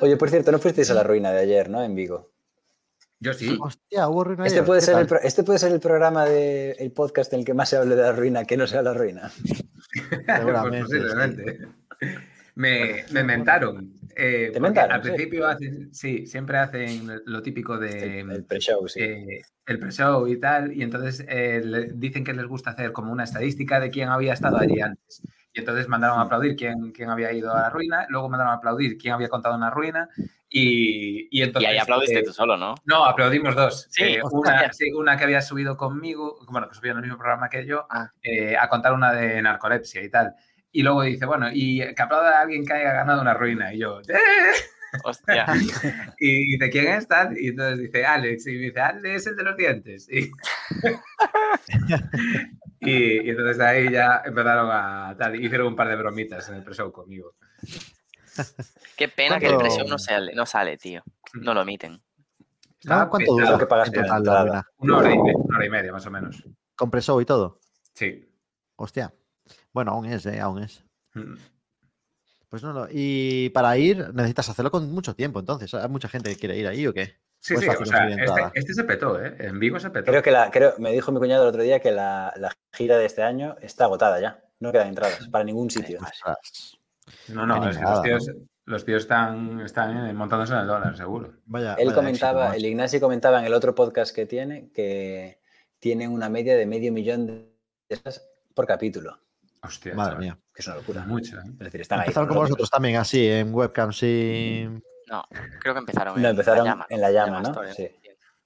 Oye, por cierto, no fuisteis a la ruina de ayer, ¿no? En Vigo. Yo sí. Hostia, hubo ruina Este ayer, puede, ¿qué ser el, pro- este puede ser el programa del el podcast en el que más se hable de la ruina, que no sea la ruina. Seguramente, Pues posiblemente. Me, me mentaron. eh, ¿Te mentaron, Al sí? principio hacen, sí, siempre hacen lo típico de El, el pre-show, sí. eh, el pre-show y tal, y entonces eh, le- dicen que les gusta hacer como una estadística de quién había estado allí antes. Y entonces mandaron a aplaudir quién, quién había ido a la ruina, luego mandaron a aplaudir quién había contado una ruina, y, y Y entonces... ahí aplaudiste eh, tú solo, ¿no? No, aplaudimos dos. Sí, Eh, una, sí, una que había subido conmigo, bueno, que subió en el mismo programa que yo, Ah. eh, a contar una de narcolepsia y tal. Y luego dice, bueno, y que aplauda a alguien que haya ganado una ruina. Y yo, "Eh". Hostia. Y dice, ¿quién es tal? Y entonces dice, Alex. Y dice, Alex es el de los dientes. Y, y, y entonces ahí ya empezaron a tal. Hicieron un par de bromitas en el pre-show conmigo. Qué pena que el ¿Cuánto- presión no sale, no sale, tío. No lo emiten. Estaba ¿Cuánto dura que pagas en por total la entrada. ruina? Una hora, y media, una hora y media, más o menos. Con pre-show y todo. Sí. Hostia. Bueno, aún es, ¿eh? Aún es. Mm. Pues no, no. Y para ir necesitas hacerlo con mucho tiempo, entonces. ¿Hay mucha gente que quiere ir ahí o qué? Sí, Pues sí, o sea, este, este se petó, ¿eh? En Vigo se petó. Creo que la, creo, me dijo mi cuñado el otro día que la, la gira de este año está agotada ya. No quedan entradas para ningún sitio. No, no, es que los tíos, los tíos están, están eh, montándose en el dólar, seguro. Vaya, Él vaya comentaba, éxito, el Ignacio comentaba en el otro podcast que tiene que tienen una media de medio millón de esas por capítulo, Hostia, Madre chaval. mía. que es una locura. Mucho, ¿eh? Es decir, están ahí. Empezaron con como nosotros. también, así, en webcam, sí. No, creo que empezaron No, en empezaron la llama. en la llama, ¿no? Store, Sí.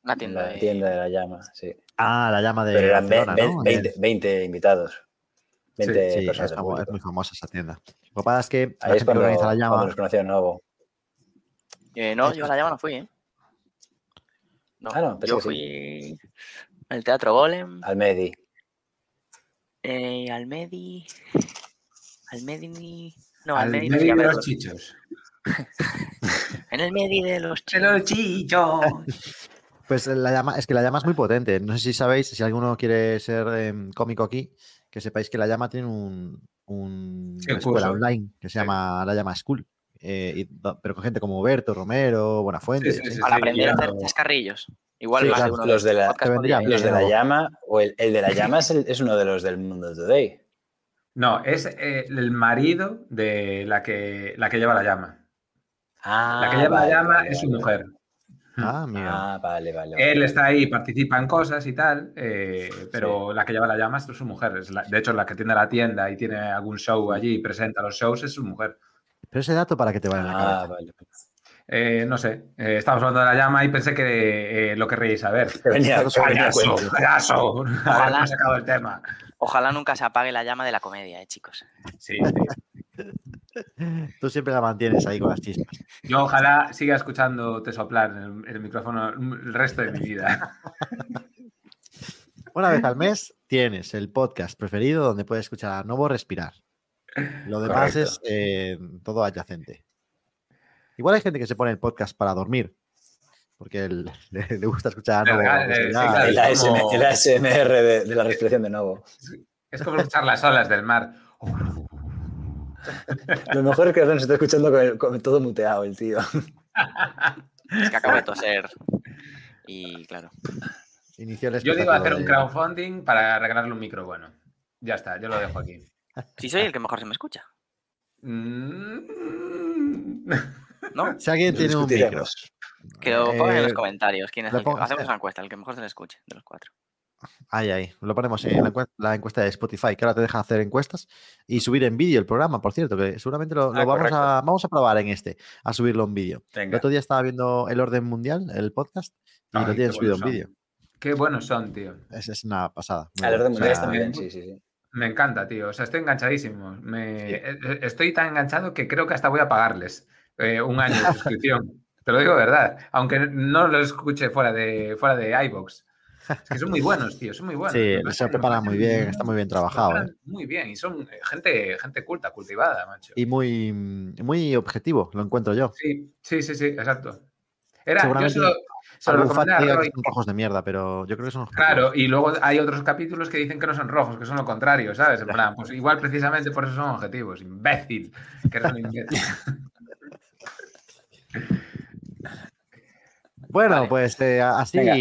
Una En tienda, la de- tienda de la llama, sí. Ah, la llama de. Pero eran Barcelona, ve- ¿no? 20, 20 invitados. 20 Sí, es, personas. es público. muy famosa esa tienda. Lo que pasa es que la Ahí es que cuando, organiza la cuando llama. nos. Eh, no, yo a la llama no fui, ¿eh? No, Ah, no, yo sí. fui al Teatro Golem, Al Medi. eh, al Medi... Al Medi... No, Al al Medi no fui a de los chichos. En el Medi de los ¡De los chichos! Pues la llama, es que la llama es muy potente. No sé si sabéis, si alguno quiere ser em, cómico aquí, que sepáis que la llama tiene un, un- Sí, una un escuela online que se Sí. llama La Llama School. eh, y pero con gente como Berto, Romero, Buenafuente. Sí, sí, así. sí. Para aprender a hacer chascarrillos. Igual Sí, más claro, de uno los de la- vendría. Los de la llama, o el, el de la llama es, el- es uno de los del Mundo Today. No, es eh, el marido de la que, la que lleva la llama. Ah, La que lleva vale, la llama vale, es su vale. mujer. Ah, mira. Ah, vale, vale. Él está ahí, participa en cosas y tal, eh, pero la que lleva la llama es su mujer. Es la- de hecho, la que tiene la tienda y tiene algún show allí y presenta los shows es su mujer. Pero ese dato para que te vaya en la Ah, cabeza. vale. Eh, no sé, eh, estábamos hablando de la llama y pensé que eh, lo querríais saber. Venía, a ¡Payaso! ¡Payaso! Ojalá. El tema. Ojalá nunca se apague la llama de la comedia, eh, chicos. Sí, sí. Tú siempre la mantienes ahí con las chispas. Yo ojalá siga escuchándote soplar en el, en el micrófono el resto de mi vida. Una vez al mes tienes el podcast preferido donde puedes escuchar a Novo respirar. Lo demás Correcto. es eh, todo adyacente. Igual hay gente que se pone el podcast para dormir. Porque le, le gusta escuchar a Novo El, el ASMR de, de la respiración de nuevo. Es como escuchar las olas del mar. Lo mejor es que nos está escuchando con, el- con todo muteado el tío. Es que acabo de toser. Y claro. Inició el Yo digo hacer un crowdfunding para regalarle un micro bueno. Ya está, yo lo dejo aquí. Si soy el que mejor se me escucha, Mm. ¿no? Si alguien tiene un micro. Que lo pongan en los Eh, comentarios. ¿Quién es el que- Hacemos una encuesta, el que mejor se le escuche de los cuatro. Ahí, ahí. Lo ponemos en la, encue- la encuesta de Spotify, que ahora te deja hacer encuestas y subir en vídeo el programa, por cierto, que seguramente lo, lo Ah, vamos, correcto. a, vamos a probar en este, a subirlo en vídeo. El otro día estaba viendo el orden mundial, el podcast, y Ay, lo tienen subido en vídeo. Qué buenos son, tío. Es, es una pasada. muy Al orden bueno. O mundial sea, también, sí, sí, sí. Me encanta, tío. O sea, estoy enganchadísimo. Me... Sí. eh, eh, Estoy tan enganchado que creo que hasta voy a pagarles eh, un año de suscripción. Te lo digo de verdad. Aunque no lo escuche fuera de, fuera de iVoox. Es que son muy buenos, tío. Son muy buenos. Sí, se parecen- prepara muy bien, está muy bien trabajado. ¿eh? Muy bien. Y son eh, gente, gente culta, cultivada, macho. Y muy, muy objetivo, lo encuentro yo. Sí, sí, sí, sí, exacto. Era, yo Seguramente se lo, se lo Algún fan recomendé a que son rojos de mierda, pero yo creo que son objetivos. Claro, y luego hay otros capítulos que dicen que no son rojos, que son lo contrario, ¿sabes? En plan, pues igual precisamente por eso son objetivos. Imbécil. Que eres un imbécil. Bueno, Vale. pues eh, así, Venga,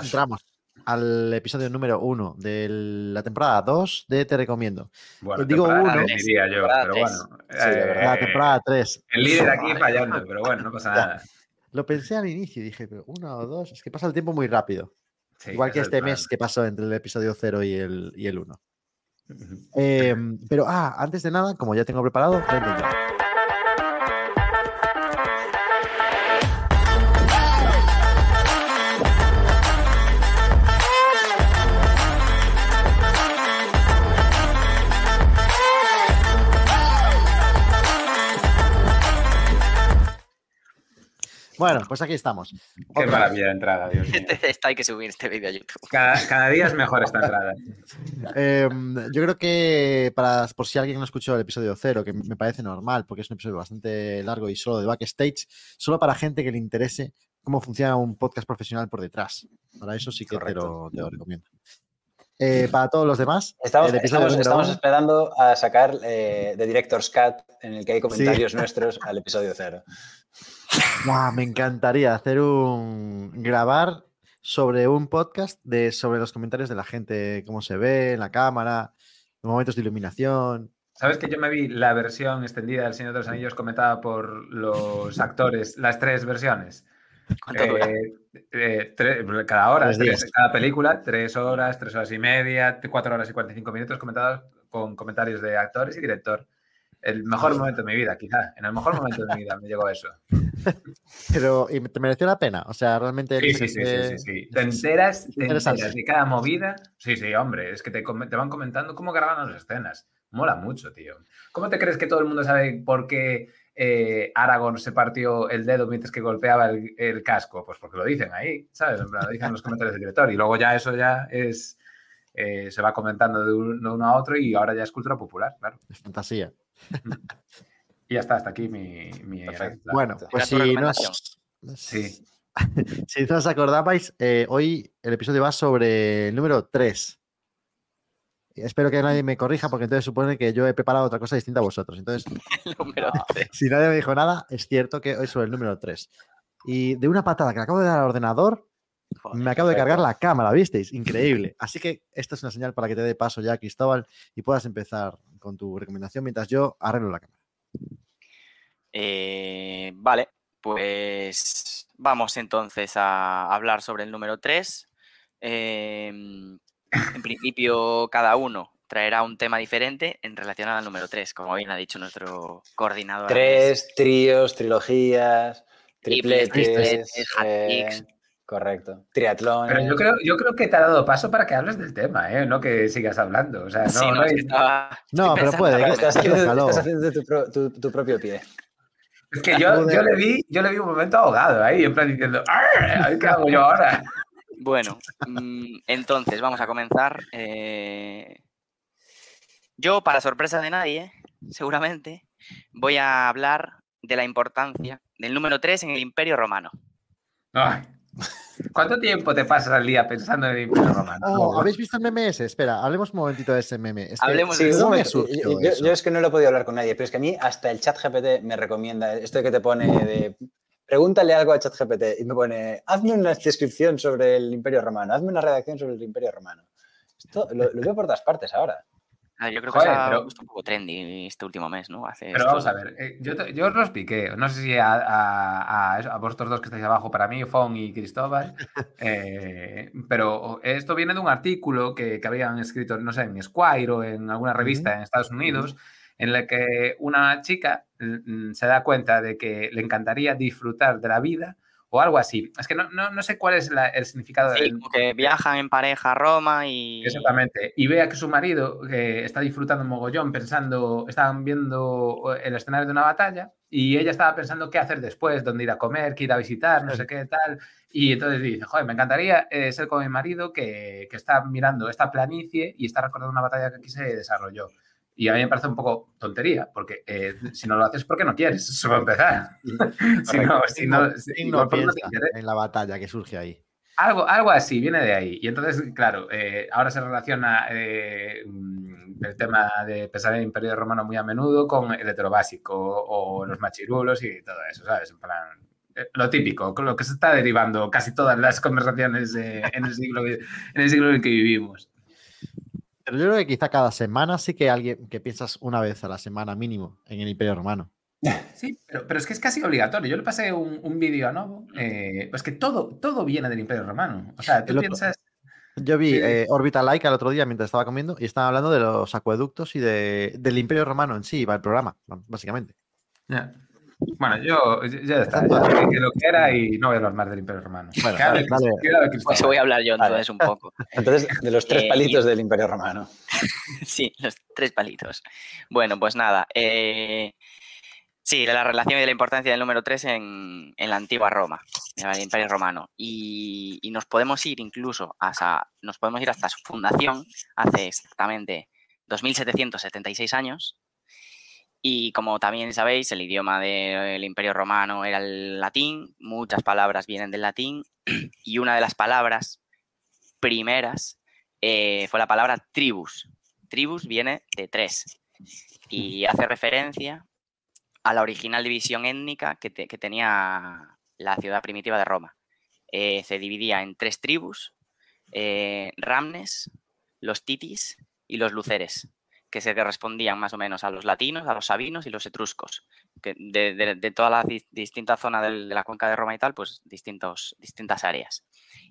entramos al episodio número uno de la temporada 2 de Te Recomiendo. Bueno, Digo temporada uno. tres, diría yo, Temporada pero tres. bueno. Sí. La eh, temporada 3. El líder aquí fallando, pero bueno, no pasa nada. Lo pensé al inicio y dije, pero una o dos, es que pasa el tiempo muy rápido. Sí, Igual que este mes que pasó entre el episodio 0 y el, y el 1. Ujú. pero, ah, antes de nada, como ya tengo preparado, venga Bueno, pues aquí estamos. Qué maravilla de entrada, Dios mío. Este, esta hay que subir este vídeo a YouTube. Cada, cada día es mejor esta entrada. Em, yo creo que para, por si alguien no escuchó el episodio cero, que me parece normal, porque es un episodio bastante largo y solo de backstage, solo para gente que le interese cómo funciona un podcast profesional por detrás. Para eso sí que te lo, te lo recomiendo. Eh, para todos los demás, Estamos, esperando a sacar eh, de Director's Cut en el que hay comentarios nuestros al episodio cero. Me encantaría hacer un grabar sobre un podcast de sobre los comentarios de la gente, cómo se ve en la cámara, los momentos de iluminación. ¿Sabes que yo me vi la versión extendida del Señor de los Anillos comentada por los actores, las tres versiones? Eh, eh, cada hora, Tres cada película, tres horas, tres horas y media, cuatro horas y 45 minutos comentados con comentarios de actores y director. El mejor momento de mi vida, quizá. En el mejor momento de mi vida me llegó eso. Pero ¿y te mereció la pena? O sea, realmente... Sí, sí, sí, sí, sí. Te enteras, te enteras de cada movida. Sí, sí, hombre, es que te, te van comentando cómo graban las escenas. Mola mucho, tío. ¿Cómo te crees que todo el mundo sabe por qué eh, Aragorn se partió el dedo mientras que golpeaba el, el casco? Pues porque lo dicen ahí, ¿sabes? Lo dicen en los comentarios del director. Y luego ya eso ya es... eh, se va comentando de uno a otro y ahora ya es cultura popular, claro. Es fantasía. Y ya está, hasta aquí mi... mi. Bueno, pues si no, Sí. si no os acordabais, eh, hoy el episodio va sobre el número 3. Espero que nadie me corrija porque entonces supone que yo he preparado otra cosa distinta a vosotros. Entonces, si nadie me dijo nada, es cierto que hoy es sobre el número 3. Y de una patada que le acabo de dar al ordenador, Joder. me acabo de cargar la cámara, ¿visteis? Increíble. Así que esto es una señal para que te dé paso ya, Cristóbal, y puedas empezar con tu recomendación mientras yo arreglo la cámara. Eh, vale, pues vamos entonces a hablar sobre el número 3. en principio, cada uno traerá un tema diferente en relación al número 3, como bien ha dicho nuestro coordinador. Tres, tríos, trilogías, tripletes. tripletes, eh. Correcto. Triatlón. Pero yo creo, yo creo que te ha dado paso para que hables del tema, ¿eh? No que sigas hablando. O sea, no, Sí, no, no es que hay- estaba- No, pero puede, que. Estás haciendo, Calor. estás haciendo tu, pro- tu- tu propio pie. Es que yo, yo, le vi, yo le vi un momento ahogado ahí, en plan diciendo, "Arr, ¿qué hago yo ahora? Bueno, mm, entonces vamos a comenzar. eh, Yo, para sorpresa de nadie, seguramente, voy a hablar de la importancia del número 3 en el Imperio Romano. Ay, ¿Cuánto tiempo te pasas al día pensando en el Imperio Romano? Oh, ¿Habéis visto el meme ese? Espera, hablemos un momentito de ese meme. Es que- Hablemos Sí, de un ¿cómo me surgió yo, yo- eso? yo es que no lo he podido hablar con nadie, pero es que a mí hasta el chat GPT me recomienda esto de que te pone de pregúntale algo a chat GPT y me pone hazme una descripción sobre el Imperio Romano, hazme una redacción sobre el Imperio Romano. Esto lo, lo veo por todas partes ahora. Ah, Yo creo Joder, que se ha pero- puesto un poco trendy este último mes, ¿no? Hace Pero esto- vamos a ver, eh, yo, os lo expliqué, no sé si a, a- a eso- a vosotros dos que estáis abajo, para mí, Fon y Cristóbal, eh, pero esto viene de un artículo que, que habían escrito, no sé, en Esquire o en alguna revista en Estados Unidos, en la que una chica se da cuenta de que le encantaría disfrutar de la vida o algo así. Es que no, no, no sé cuál es la- el significado Sí, del- que viajan en pareja a Roma y... Exactamente. Y vea que su marido que está disfrutando un mogollón, pensando, estaban viendo el escenario de una batalla y ella estaba pensando qué hacer después, dónde ir a comer, qué ir a visitar, no sé qué tal. Y entonces dice, joder, me encantaría eh, ser como mi marido que, que está mirando esta planicie y está recordando una batalla que aquí se desarrolló. Y a mí me parece un poco tontería, porque eh, si no lo haces, porque no quieres? Eso va a empezar. si no, si no, si- ¿Quién igual no porque no en la batalla que surge ahí? Algo, algo así, viene de ahí. Y entonces, claro, eh, ahora se relaciona eh, mm, el tema de pensar en el Imperio Romano muy a menudo con el heterobásico o los machirulos y todo eso, ¿sabes? En plan, eh, lo típico, con lo que se está derivando casi todas las conversaciones en, el siglo, en el siglo en el que vivimos. Pero yo creo que quizá cada semana sí que alguien que piensas una vez a la semana mínimo en el Imperio Romano. Sí, pero, pero es que es casi obligatorio. Yo le pasé un, un vídeo a Novo. Eh, pues que todo, todo viene del Imperio Romano. O sea, tú piensas. Yo vi eh, Orbital Like el otro día mientras estaba comiendo y estaban hablando de los acueductos y de, del Imperio Romano en sí, va el programa, básicamente. Bueno, yo yo- ya está. Ya dije lo que era y no voy a hablar más del Imperio Romano. Bueno, queda de Pues voy a hablar yo Vale. entonces un poco. Entonces, de los tres Eh, palitos del Imperio Romano. Sí, los tres palitos. Bueno, pues nada. eh, sí, de la relación y de la importancia del número 3 en, en la antigua Roma, en el Imperio Romano. Y, y nos podemos ir incluso hasta, nos podemos ir hasta su fundación hace exactamente 2776 años. Y como también sabéis, el idioma del Imperio Romano era el latín, muchas palabras vienen del latín, y una de las palabras primeras eh, fue la palabra tribus. Tribus viene de tres y hace referencia a la original división étnica que, te- que tenía la ciudad primitiva de Roma. Eh, se dividía en tres tribus, eh, Ramnes, los Titis y los Luceres, que se correspondían más o menos a los latinos, a los sabinos y los etruscos. De, de- de toda la di- distinta zona de la cuenca de Roma y tal, pues distintas áreas.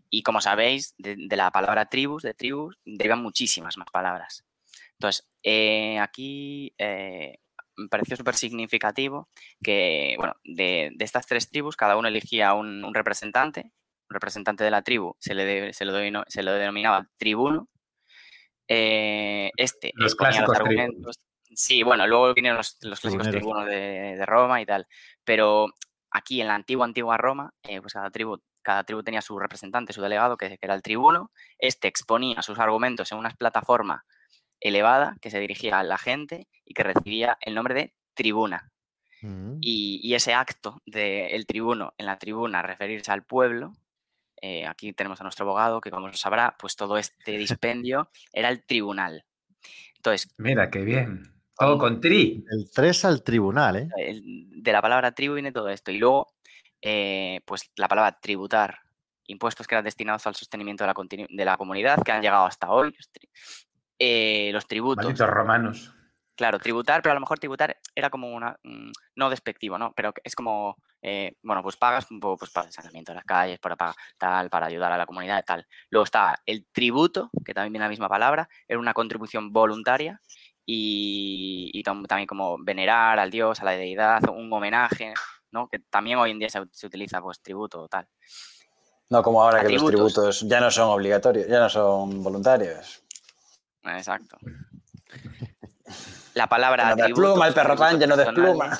Y como sabéis, de, la palabra tribus, de tribus, derivan muchísimas más palabras. Entonces, eh, aquí eh, me pareció súper significativo que, bueno, de, estas tres tribus, cada uno elegía un, un representante. Un representante de la tribu se le, se se lo denominaba tribuno. Eh, este Los los clásicos tribunos. argumentos. Sí, bueno, luego vinieron los, los clásicos tribunos de, de Roma y tal. Pero aquí en la antigua, antigua Roma, eh, pues cada tribu, cada tribu tenía su representante, su delegado, que, que era el tribuno. Este exponía sus argumentos en una plataforma elevada que se dirigía a la gente y que recibía el nombre de tribuna. Mm. Y, y ese acto del tribuno en la tribuna referirse al pueblo, eh, aquí tenemos a nuestro abogado que como sabrá, pues todo este dispendio era el tribunal. Entonces, Mira, qué bien. Todo con tri. El 3 al tribunal, ¿eh? el- de la palabra tribu viene todo esto. Y luego, eh, pues la palabra tributar, impuestos que eran destinados al sostenimiento de la, continu- de la comunidad, que han llegado hasta hoy. Eh, los tributos. Malditos romanos. Claro, tributar, pero a lo mejor tributar era como una, mm, no despectivo, ¿no? Pero es como, eh, bueno, pues pagas un poco pues, para el saneamiento de las calles, para pagar tal, para ayudar a la comunidad y tal. Luego está el tributo, que también viene la misma palabra, era una contribución voluntaria y, y tam- también como venerar al dios, a la deidad, un homenaje, ¿no? Que también hoy en día se, ut- se utiliza, pues, tributo o tal. No como ahora que los tributos ya no son obligatorios, ya no son voluntarios. Exacto. La palabra Que no des atributos, pluma, el perro pan atributos lleno de personales,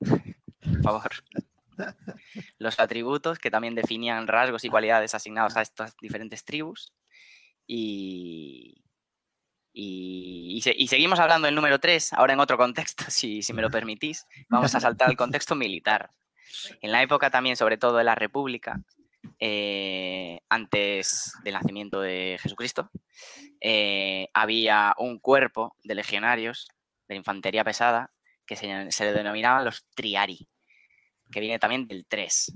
pluma. por favor. Los atributos que también definían rasgos y cualidades asignados a estas diferentes tribus. Y, y, y se- y seguimos hablando del número 3, ahora en otro contexto, si, si me lo permitís. Vamos a saltar al contexto militar. En la época también, sobre todo de la República, eh, antes del nacimiento de Jesucristo, eh, había un cuerpo de legionarios de infantería pesada que se, se le denominaban los triari, que viene también del 3.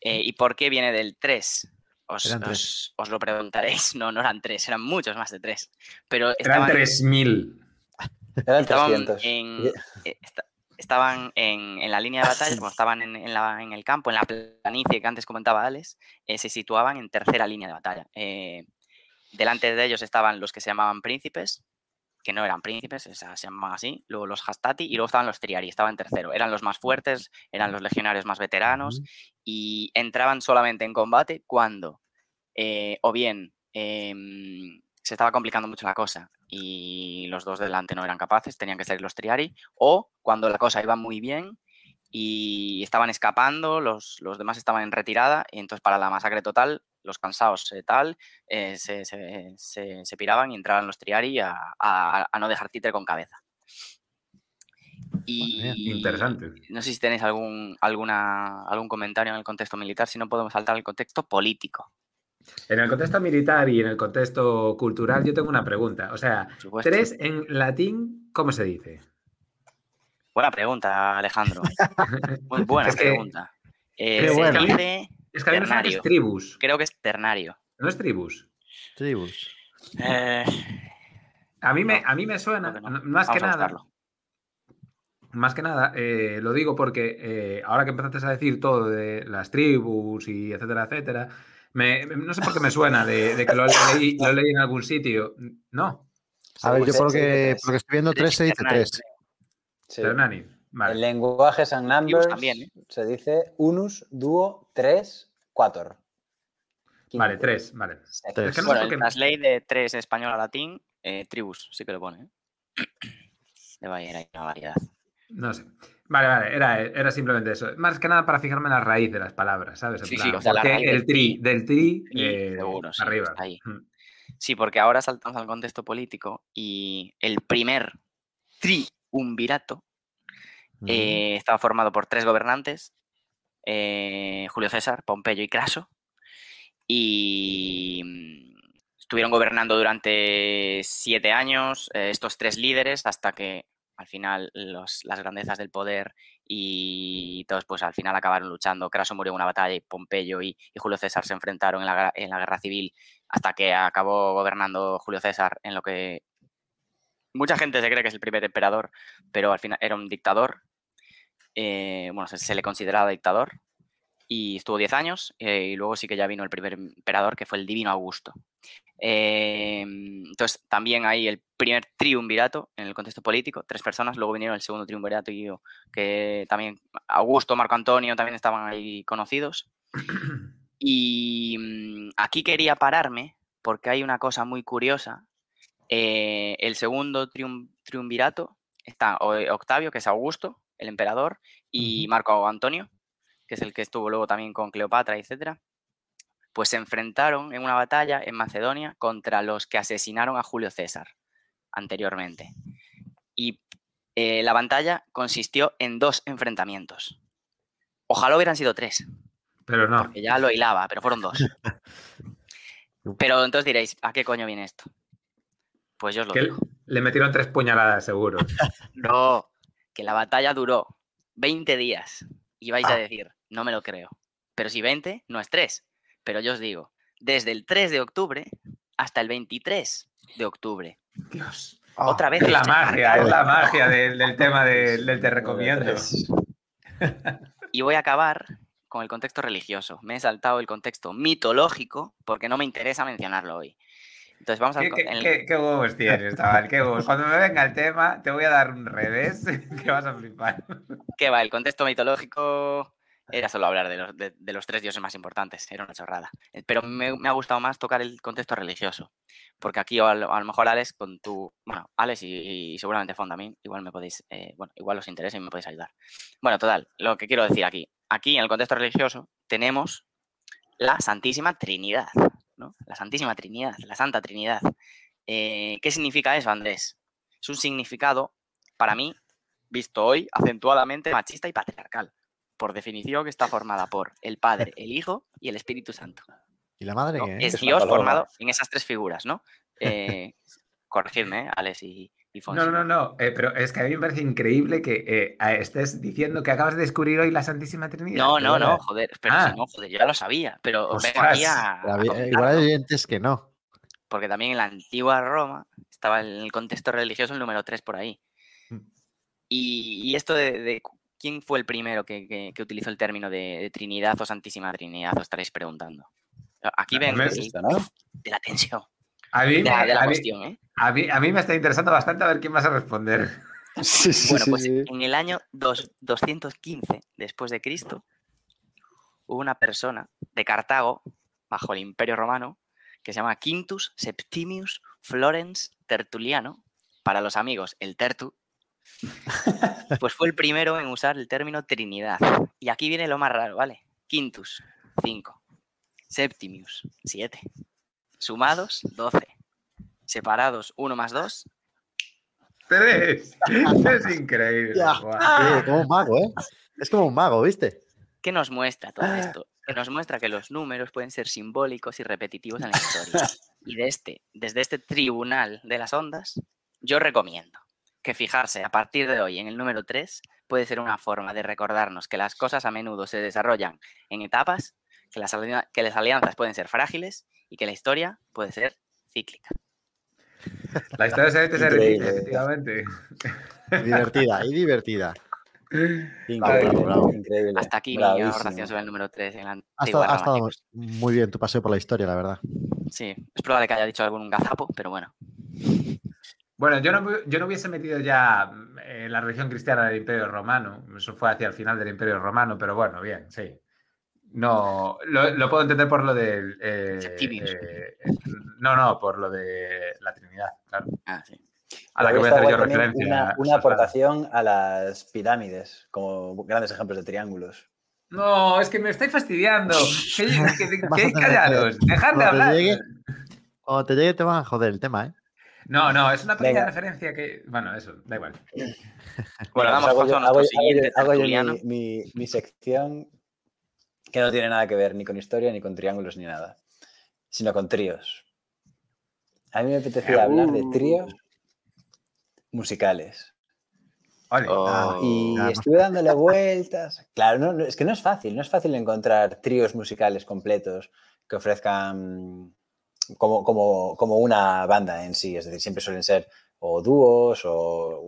Eh, ¿Y por qué viene del 3? Os, Eran tres. os- os lo preguntaréis. No, no eran 3, eran muchos más de 3. Pero Eran estaban, 3000. Eran estaban 300. en, eh, estaban en, en la línea de batalla, como estaban en, en la- en el campo, en la planicie que antes comentaba Alex, eh, se situaban en tercera línea de batalla. Eh, delante de ellos estaban los que se llamaban príncipes, que no eran príncipes, o sea, se llamaban así, luego los hastati y luego estaban los triari, estaban en tercero. Eran los más fuertes, eran los legionarios más veteranos y entraban solamente en combate cuando eh, o bien em, se estaba complicando mucho la cosa y los dos delante no eran capaces, tenían que ser los triari, o cuando la cosa iba muy bien y estaban escapando, los, los demás estaban en retirada, y entonces para la masacre total, los cansados eh, tal, eh, se, se- se- se piraban y entraban los triari a, a- a no dejar títere con cabeza. Y Interesante. no sé si tenéis algún, alguna, algún comentario en el contexto militar, si no podemos saltar al contexto político. En el contexto militar y en el contexto cultural, yo tengo una pregunta. O sea, tres en latín, ¿cómo se dice? Buena pregunta, Alejandro. Muy buena Es que- pregunta. Eh, Qué se bueno. dice Es que que es Ternario. tribus. creo que es ternario. No es tribus. Tribus. Eh, A mí me, No, a mí me suena, que no. más que nada, más que nada, eh, lo digo porque eh, ahora que empezaste a decir todo de las tribus y etcétera, etcétera, me- no sé por qué me suena de, de que lo leí, lo leí en algún sitio. No, A ver, yo Se- por lo se dice que, tres. por lo que estoy viendo, 3 se dice Ternario, 3. Sí. Hernani. Vale. En lenguajes and numbers también, ¿eh? se dice unus, duo, tres, cuatro. Vale, tres, vale. Es que no sé Bueno, por el translate de 3 español a latín, eh, tribus, sí que lo pone. ¿eh? Debe haber ahí una variedad. No sé. Vale, vale, era, era simplemente eso. Más que nada para fijarme en la raíz de las palabras, ¿sabes? En Sí, plan, sí, o sea, la ¿por qué raíz el tri, del tri, Tri, eh, seguro, sí, arriba. ahí. Mm. Sí, porque ahora saltamos al contexto político y el primer triunvirato eh, estaba formado por tres gobernantes, eh, Julio César, Pompeyo y Craso, y mm, estuvieron gobernando durante siete años eh, estos tres líderes hasta que al final los- las grandezas del poder y todos pues al final acabaron luchando. Craso murió en una batalla y Pompeyo y, Julio César se enfrentaron en la, en la guerra civil hasta que acabó gobernando Julio César en lo que mucha gente se cree que es el primer emperador, pero al final era un dictador. eh, bueno, se le consideraba dictador y estuvo 10 años eh, y luego sí que ya vino el primer emperador que fue el divino Augusto. Eh, entonces también hay el primer triunvirato en el contexto político, tres personas, luego vinieron el segundo triunvirato y yo, que también Augusto, Marco Antonio también estaban ahí conocidos. Y mm, aquí quería pararme porque hay una cosa muy curiosa. Eh, el segundo triun- triunvirato está Octavio, que es Augusto, el emperador, y Marco Antonio, que es el que estuvo luego también con Cleopatra, etcétera. Pues se enfrentaron en una batalla en Macedonia contra los que asesinaron a Julio César anteriormente. Y eh, la batalla consistió en dos enfrentamientos. Ojalá hubieran sido tres Pero no. porque ya lo hilaba, pero fueron dos. Pero entonces diréis, ¿a qué coño viene esto? Pues yo os lo Que digo. le metieron tres puñaladas, seguro. No, que la batalla duró 20 días. Y vais a Ah. decir, no me lo creo. Pero si 20, no es 3. Pero yo os digo, desde el 3 de octubre hasta el 23 de octubre. Dios. Ah, Otra vez. Es la magia, es la magia del, del tema del, te recomiendo. Y voy a acabar con el contexto religioso. Me he saltado el contexto mitológico porque no me interesa mencionarlo hoy. Entonces vamos al... ¿Qué, el- qué- qué huevos tienes, chaval? ¿Qué huevos? Cuando me venga el tema, te voy a dar un revés que vas a flipar. ¿Qué va? El contexto mitológico era solo hablar de los, de- los tres dioses más importantes, era una chorrada. Eh, Pero me, ha gustado más tocar el contexto religioso, porque aquí a lo, a lo mejor Alex, con tu, bueno, Alex y, seguramente Fon también, igual me podéis, eh, bueno, igual os interesa y me podéis ayudar. Bueno, total, lo que quiero decir aquí, aquí en el contexto religioso tenemos la Santísima Trinidad, ¿no? La Santísima Trinidad, la Santa Trinidad. Eh, ¿Qué significa eso, Andrés? Es un significado, para mí, visto hoy, acentuadamente machista y patriarcal. Por definición, que está formada por el Padre, el Hijo y el Espíritu Santo. ¿Y la madre ¿no? qué Es Dios formado en esas tres figuras, ¿no? Eh, corregidme, ¿eh? Alex y, y Fonsi. No, no, no, eh, pero es que a mí me parece increíble que eh, estés diciendo que acabas de descubrir hoy la Santísima Trinidad. No, no, no, joder, pero Ah. si no, joder, yo ya lo sabía, pero vengo Ostras. aquí a, Pero a había- comentarlo, igual hay oyentes que no. porque también en la antigua Roma estaba en el contexto religioso el número 3 por ahí. Mm. Y, y esto de, quién fue el primero que, que- que utilizó el término de, de Trinidad o Santísima Trinidad, os estaréis preguntando. Aquí ven de la tensión, A mí, de me- la, de la a, mí, cuestión, ¿eh? a mí- a mí me está interesando bastante a ver quién vas a responder. Sí, sí, Bueno, sí, pues sí. en el año dos- 215 después de Cristo hubo una persona de Cartago, bajo el Imperio Romano, que se llama Quintus Septimius Florens Tertuliano, para los amigos, el Tertu, pues fue el primero en usar el término Trinidad. Y aquí viene lo más raro, ¿vale? Quintus, 5. Septimius, 7. Sumados, 12. Separados, 1 más 2, Tres. es increíble. Guau. Sí, como un mago, ¿eh? Es como un mago, ¿viste? ¿Qué nos muestra todo esto? Que nos muestra que los números pueden ser simbólicos y repetitivos en la historia. Y de este, desde este tribunal de las ondas, yo recomiendo que fijarse a partir de hoy en el número 3 puede ser una forma de recordarnos que las cosas a menudo se desarrollan en etapas, que las, que las alianzas pueden ser frágiles y que la historia puede ser cíclica. La historia se, repite, efectivamente. Divertida y divertida. Increíble, Bravo, bravo. increíble. Hasta aquí mi Bravísimo. aportación sobre el número 3 en la Ha estado, ha estado muy bien tu paseo por la historia, la verdad. Sí, es probable que haya dicho algún gazapo, pero bueno. Bueno, yo no, yo no hubiese metido ya mm, eh, la religión cristiana del Imperio Romano. Eso fue hacia el final del Imperio Romano, pero bueno, bien, sí. No, lo, lo puedo entender por lo del. eh, Septimius. eh, no, no, por lo de la Trinidad, claro. Ah, sí. A la que voy a hacer yo referencia. Una, una aportación a las pirámides, como grandes ejemplos de triángulos. No, es que me estoy fastidiando. Que, que, que- que callaros, dejad de hablar. llegue- Cuando te llegue te van a joder el tema, ¿eh? No, no, es una pequeña Venga. referencia que. Bueno, eso, da igual. Bueno, damos hago paso yo- a nuestro hago yo- siguiente hago yo tertuliano. mi, mi- mi sección que no tiene nada que ver ni con historia, ni con triángulos, ni nada, sino con tríos. A mí me apetecía hablar de tríos musicales. Oh. Y Ah, estuve dándole vueltas. Claro, no, no, es que no es fácil, no es fácil encontrar tríos musicales completos que ofrezcan como, como, como una banda en sí. Es decir, siempre suelen ser o dúos o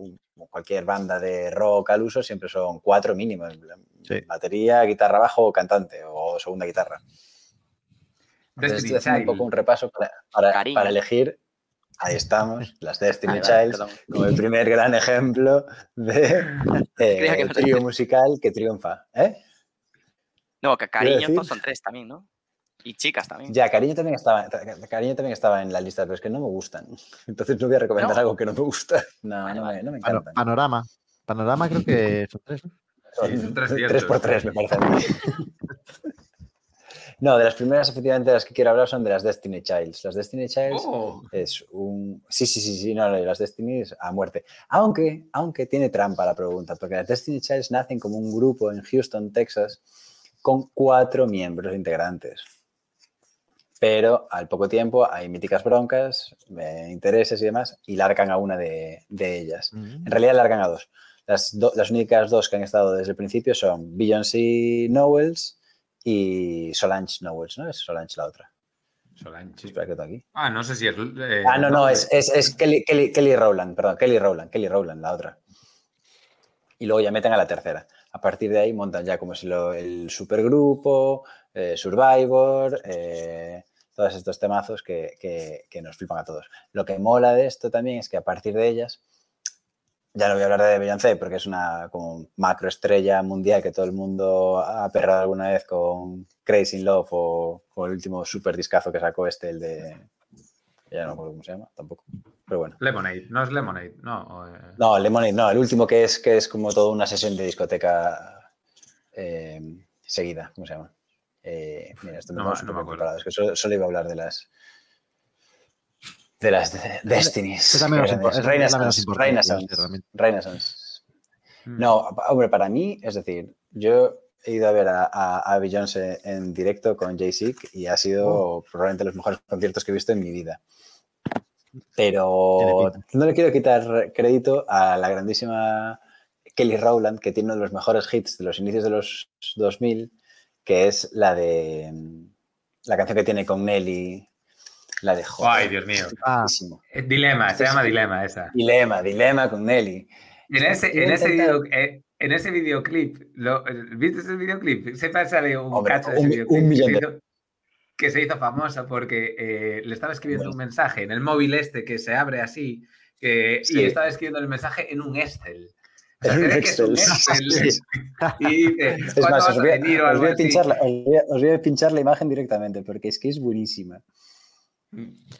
cualquier banda de rock al uso, siempre son cuatro mínimos. Sí. Batería, guitarra bajo, cantante o segunda guitarra. Entonces, estoy haciendo un poco un repaso para, para- elegir. Ahí estamos, las Destiny Childs, como el primer gran ejemplo de eh, trío musical que triunfa. ¿eh? No, que cariño son tres también, ¿no? Y chicas también. Ya, Cariño también, estaba, Cariño también estaba en la lista, pero es que no me gustan. Entonces no voy a recomendar No. algo que no me gusta. No, Vale, no, vale. me, no me encantan. panorama. Panorama creo que son tres. ¿no? Sí, son tres tres por tres, me parece a mí. No, de las primeras, efectivamente, de las que quiero hablar son de las Destiny Childs. Las Destiny Childs Oh, es un... Sí, sí, sí, sí, no, no, las Destiny es a muerte. Aunque, aunque tiene trampa la pregunta, porque las Destiny Childs nacen como un grupo en Houston, Texas, con cuatro miembros integrantes. Pero al poco tiempo hay míticas broncas, eh, intereses y demás, y largan a una de, de ellas. Mm. En realidad largan a dos. Las, do- las únicas dos que han estado desde el principio son Beyoncé Knowles y Solange Knowles, ¿no? Es Solange la otra. Solange. Espera que aquí. Ah, no sé si es. eh, Ah, no, no, es, es, es Kelly, Kelly, Kelly Rowland, perdón, Kelly Rowland, Kelly Rowland, la otra. Y luego ya meten a la tercera. A partir de ahí montan ya como si lo, el supergrupo, eh, Survivor, eh, todos estos temazos que, que- que nos flipan a todos. Lo que mola de esto también es que a partir de ellas, ya no voy a hablar de Beyoncé porque es una como macroestrella mundial que todo el mundo ha perrado alguna vez con Crazy in Love o, el último super discazo que sacó este, el de... Ya no me acuerdo cómo se llama, tampoco. Pero bueno. Lemonade, no es Lemonade, no. eh, No, Lemonade, no, el último que es, que es como toda una sesión de discoteca eh, seguida, ¿cómo se llama? Eh, mira, esto me No no me acuerdo. preparado, es que solo, solo iba a hablar de las de las de- Destinies. Es la menos que impo- eran es la menos Renaissance, importante, Renaissance, realmente. Renaissance. mm. No, hombre, para mí, es decir, yo he ido a ver a, a, a Beyoncé en directo con Jay-Z y ha sido Oh. probablemente los mejores conciertos que he visto en mi vida. Pero no le quiero quitar crédito a la grandísima Kelly Rowland, que tiene uno de los mejores hits de los inicios de los 2000, que es la de mm, la canción que tiene con Nelly, la de joder, Ay, Dios mío. Ah, Dilema, se llama Dilema esa. Dilema, dilema con Nelly. En ese, en ese, video- eh, en ese videoclip, lo- eh, ¿viste ese videoclip? Sepa sale un Hombre, cacho de un ese videoclip un millón que, de- se hizo, que se hizo famosa porque eh, le estaba escribiendo un mensaje en el móvil este que se abre así Sí. y estaba escribiendo el mensaje en un Excel. Es un Excel. Excel. Sí. Y dice, Es ¿cuándo más, os voy a, venir os voy a pinchar la, os voy a- os voy a pinchar la imagen directamente porque es que es buenísima.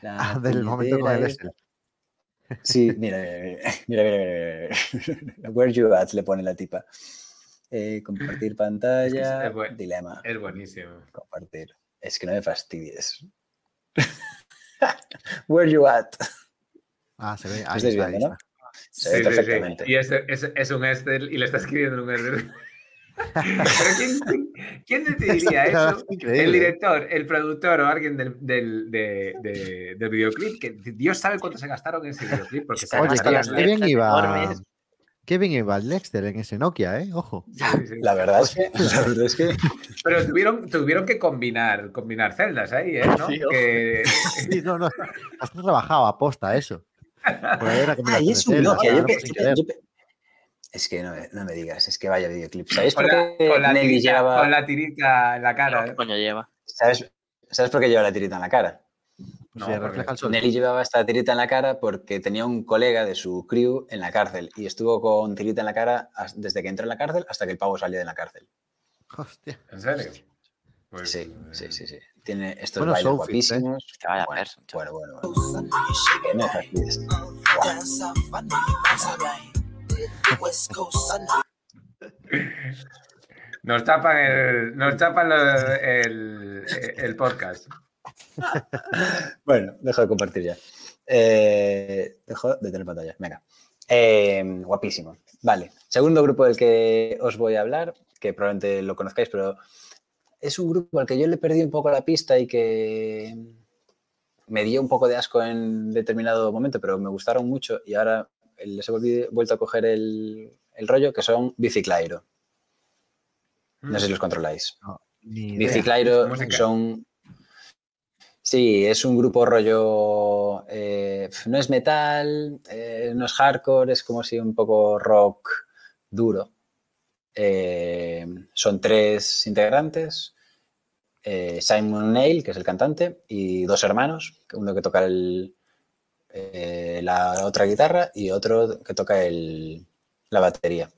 La ah, del momento con el Excel. Sí, mira, mira, mira, mira, mira, mira. Where you at, le pone la tipa. Eh, compartir pantalla, es buen- dilema, Es buenísimo. compartir. Es que no me fastidies. Where you at. Ah, se ve. Ahí está, ahí viendo, ¿no? Se ve Sí, sí, sí. Y es, es, es un Excel y le está escribiendo en un Excel. Pero ¿quién, quién- decidiría eso? Increíble. El director, el productor o alguien del, del, de- de- del videoclip, que Dios sabe cuánto se gastaron en ese videoclip, porque se Oye, qué, bien iba. Qué bien iba el Dexter en ese Nokia, ¿eh? Ojo. Sí, sí. La verdad es que, la verdad es que Pero tuvieron, tuvieron que combinar, combinar celdas ahí, ¿eh? ¿no? Sí. Que- Sí, no, no. Hasta trabajaba aposta eso. Ahí es un Es que no me, no me digas, es que vaya videoclip. ¿Sabéis con, por la, qué con la Nelly tirita, llevaba... con la tirita en la cara. ¿Qué ¿eh? coño lleva? ¿Sabes, ¿Sabes por qué lleva la tirita en la cara? No, sí, porque- refleja el sol. Nelly llevaba esta tirita en la cara porque tenía un colega de su crew en la cárcel y estuvo con tirita en la cara desde que entró en la cárcel hasta que el pavo salió de la cárcel. Hostia. ¿En serio? Pues, Sí, sí, sí, sí. Tiene estos Buenos bailes outfits, ¿eh? guapísimos. Que vaya bueno, verso, chaval. bueno, bueno, bueno. No fastidies. Nos tapan el, nos tapan lo- el, el podcast. Bueno, dejo de compartir ya. Eh, dejo de tener pantalla. Venga. Eh, guapísimo. Vale. Segundo grupo del que os voy a hablar, que probablemente lo conozcáis, pero es un grupo al que yo le perdí un poco la pista y que me dio un poco de asco en determinado momento, pero me gustaron mucho y ahora les he vuelto a coger el, el rollo, que son Biciclairo. No sé si los controláis. Idea. Biciclairo son. Sí, es un grupo rollo. eh, no es metal, eh, no es hardcore, es como si un poco rock duro. Eh, son tres integrantes: eh, Simon Neil, que es el cantante, y dos hermanos, uno que toca eh, la otra guitarra y otro que toca la batería.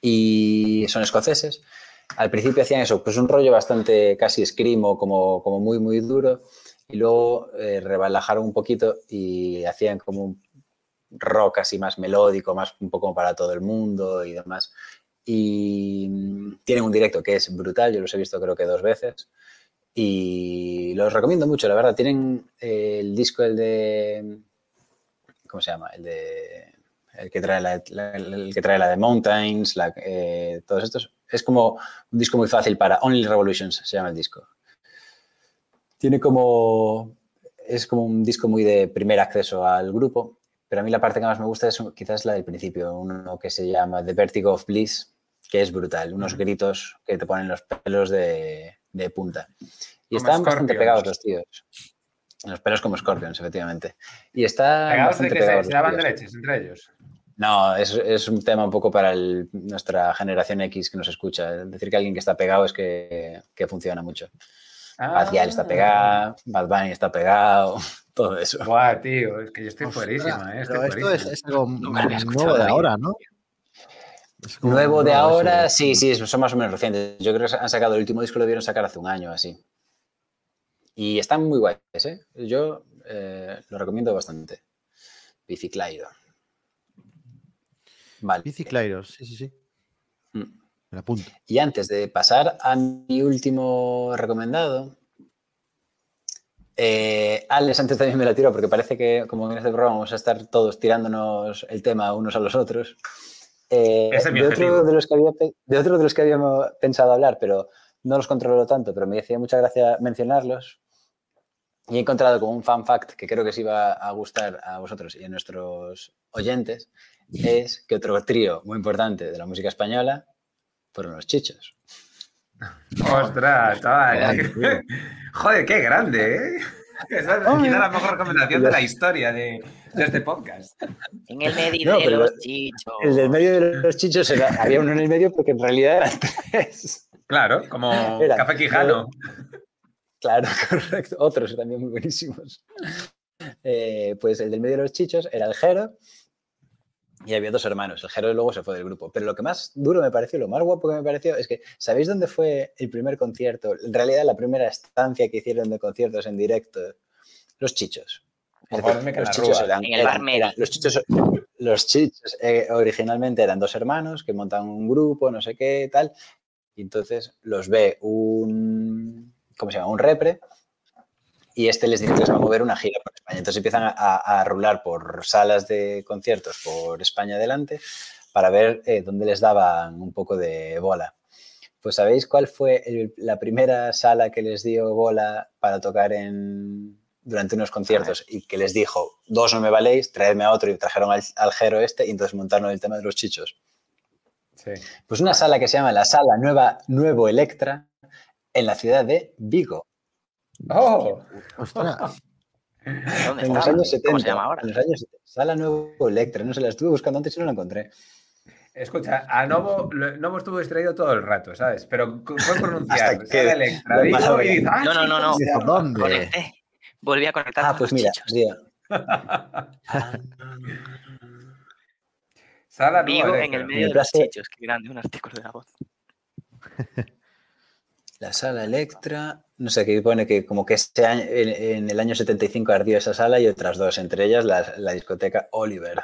Y son escoceses. Al principio hacían eso, pues un rollo bastante casi escrimo, como, como muy, muy duro, y luego eh, rebalajaron un poquito y hacían como un rock así más melódico, más un poco para todo el mundo y demás. Y mm, tienen un directo que es brutal, yo los he visto creo que dos veces. Y los recomiendo mucho, la verdad. Tienen eh, el disco, el de. ¿Cómo se llama? El de. El que trae la, el que trae la de Mountains, eh, todos estos. Es como un disco muy fácil para Only Revolutions, se llama el disco. Tiene como. Es como un disco muy de primer acceso al grupo, pero a mí la parte que más me gusta es quizás la del principio, uno que se llama The Vertigo of Bliss, que es brutal, unos gritos que te ponen los pelos de, de punta. Y Como están bastante pegados los tíos. Los pelos como Scorpions, efectivamente. Y están Pegados de que se, pegados se daban de leches entre ellos. No, es, es un tema un poco para el- nuestra generación X que nos escucha. Decir que alguien que está pegado es que, que funciona mucho. Facial está Ah. pegado, Bad Bunny está pegado, todo eso. Buah, tío, es que yo estoy Ostras, ¿eh? Estoy Pero esto es, es algo escuchado nuevo de ahora, ¿no? Nuevo de ahora, sí, sí, son más o menos recientes. Yo creo que han sacado el último disco, lo debieron sacar hace un año así. Y están muy guays, ¿eh? Yo eh, lo recomiendo bastante. Biciclairo. Vale. Biciclairos, sí, sí, sí. Mm. Me apunto. Y antes de pasar a mi último recomendado, eh, Alex antes también me la tiro porque parece que como en este programa vamos a estar todos tirándonos el tema unos a los otros. Eh, es de, otro de, los que había, de otro de los que habíamos pensado hablar, pero no los controlo tanto, pero me hacía mucha gracia mencionarlos. Y he encontrado como un fan fact que creo que os iba a gustar a vosotros y a nuestros oyentes, es que otro trío muy importante de la música española fueron los chichos. Ostras, chaval. Joder, qué grande, ¿eh? Esa es la mejor recomendación de la historia de, de este podcast. En el medio No, de los el- chichos. El del medio de los chichos era- había uno en el medio porque en realidad eran tres. Claro, como Era- Café Quijano. Claro, correcto. Otros también muy buenísimos. Eh, pues el del medio de los chichos era el Jero y había dos hermanos. El Jero luego se fue del grupo. Pero lo que más duro me pareció, lo más guapo que me pareció es que, ¿sabéis dónde fue el primer concierto? En realidad, la primera estancia que hicieron de conciertos en directo. Los chichos. Los chichos eran, En el eran- bar Meli. eran- los chichos, los chichos eh, originalmente eran dos hermanos que montan un grupo, no sé qué, tal. Y entonces los ve un, ¿cómo se llama? Un repre. Y este les dice que les va a mover una gira por España. Entonces empiezan a, a- a rular por salas de conciertos por España adelante para ver eh, dónde les daban un poco de bola. Pues ¿sabéis cuál fue el- la primera sala que les dio bola para tocar en, durante unos conciertos y que les dijo, dos no me valéis, traedme a otro y trajeron al, al Jero este y entonces montaron el tema de los chichos? Sí. Pues una sala que se llama la Sala Nueva Nuevo Electra en la ciudad de Vigo, ¡Oh! Ostras. ¿Dónde en los años 70. ¿Cómo se llama ahora? En los años 70. Sala Nuevo Electra, no sé, la estuve buscando antes y no la encontré. Escucha, a Novo, Novo estuvo distraído todo el rato, ¿sabes? Pero fue pronunciar. Hasta que- Electra, y dice, "Ah, No, no, no, no. ¿Dónde? Conecté. Volví a conectar Ah, con pues mira, tío, Sala Vigo en el medio de los chichos. Qué grande, un artículo de la voz. la Sala Electra, no sé, que pone que como que ese año, en, en el año 75 ardió esa sala y otras dos, entre ellas la, la discoteca Oliver.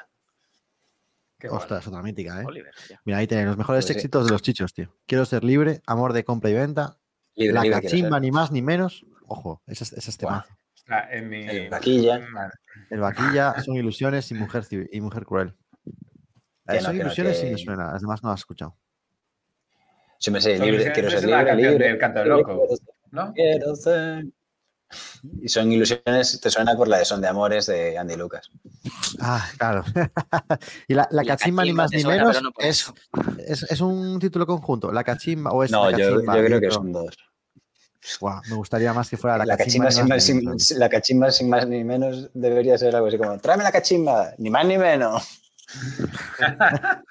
Qué. Ostras, otra mítica, ¿eh? Oliver. Mira, ahí tenéis los mejores Pues sí. éxitos de los chichos, tío. Quiero ser libre, amor de compra y venta, Libre, la libre cachimba, ni más ni menos. Ojo, ese es, ese es Guau. temazo. Ostras, en mi... El vaquilla. El vaquilla, son ilusiones y mujer, y mujer cruel. Que son no, ilusiones que- me suena, las demás no las he escuchado. Sí, me sé, Son libre, quiero ser libre, libre. del Canto del Loco. quiero ser- ¿No? quiero ser. Y son ilusiones, te suena por la de Son de Amores de Andy Lucas. Ah, claro. y la, la Y la cachimba, ni cachimba más ni suena, menos, no es, eso. es, es un título conjunto. La cachimba o es No, la yo, yo cachimba. y creo que son dos. Guau, me gustaría más que fuera la, La cachimba. cachimba, sin más, sin- la cachimba sin más ni menos debería ser algo así como, tráeme la cachimba, ni más ni menos.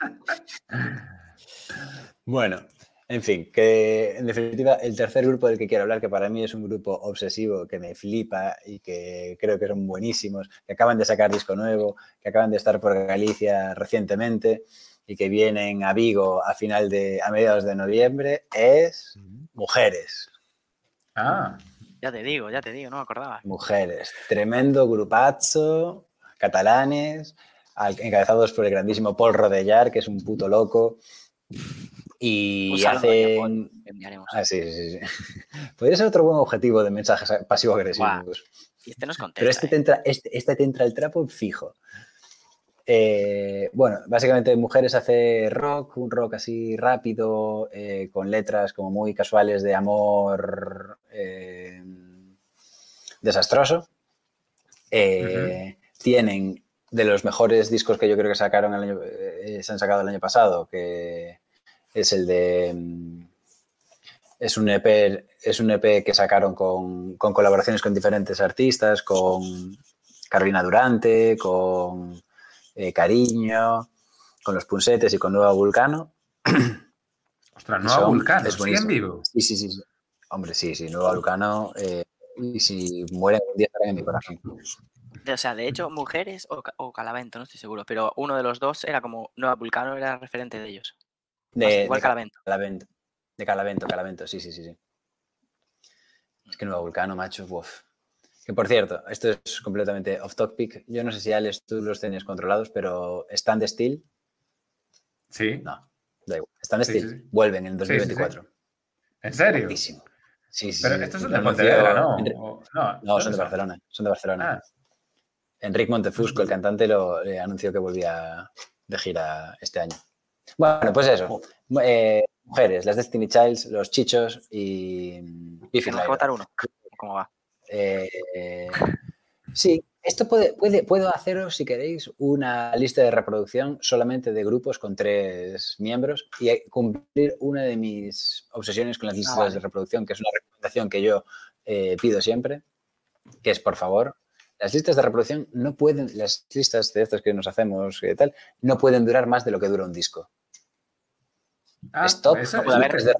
bueno, en fin, que en definitiva el tercer grupo del que quiero hablar, que para mí es un grupo obsesivo, que me flipa y que creo que son buenísimos, que acaban de sacar disco nuevo, que acaban de estar por Galicia recientemente y que vienen a Vigo a final de, a mediados de noviembre, es Mujeres. Ah, Ya te digo, ya te digo, no me acordaba. Mujeres, tremendo grupazo, catalanes, al- encabezados por el grandísimo Paul Rodellar, que es un puto loco. Y Un hacen. Enviaremos. Ah, sí, sí, sí. Podría ser otro buen objetivo de mensajes pasivo-agresivos. Y este nos contesta. Pero este te, ¿eh? entra, este, este te entra el trapo fijo. Eh, bueno, básicamente Mujeres hace rock, un rock así rápido, eh, con letras como muy casuales de amor eh, desastroso. Eh, Tienen de los mejores discos que yo creo que sacaron el año, eh, se han sacado el año pasado, que es el de mm, es un EP, es un EP que sacaron con, con colaboraciones con diferentes artistas, con Carolina Durante, con Cariño, con Los Punsetes y con Nueva Vulcano. ostras, Nueva Vulcano, es ¿sigue en buenísimo. vivo? Sí, sí, sí. Hombre, sí, sí, Nueva Vulcano. eh, y si mueren un día estarán en mi corazón. O sea, de hecho, mujeres o, o Calavento, no estoy seguro, pero uno de los dos era como Nueva Vulcano era referente de ellos. De, Igual de Calavento. Calavento. De Calavento, Calavento, sí, sí, sí, sí. Es que Nueva Vulcano, macho, uf. Que por cierto, esto es completamente off topic. Yo no sé si Alex tú los tenías controlados, pero Stand Still, Sí. no, da igual. Stand Sí, Still, sí, sí. vuelven en Sí, sí, sí. 2024. ¿En serio? Buenísimo. Sí, sí, Pero sí. estos son de Pontevedra, ¿no? O- No, No, son de ¿dónde Barcelona. Son de Barcelona. Ah, Enric Montefusco, el cantante, lo eh, anunció que volvía de gira este año. Bueno, pues eso. Eh, mujeres, las Destiny Childs, los Chichos y Tenemos que votar uno. ¿Cómo va? Eh, eh, sí, esto puede, puede, puedo haceros, si queréis, una lista de reproducción solamente de grupos con tres miembros y eh, cumplir una de mis obsesiones con las listas vale. de reproducción, que es una recomendación que yo eh, pido siempre, que es, por favor, las listas de reproducción no pueden, las listas de estas que nos hacemos y tal, no pueden durar más de lo que dura un disco. ah, Stop, eso- no puede haber eso-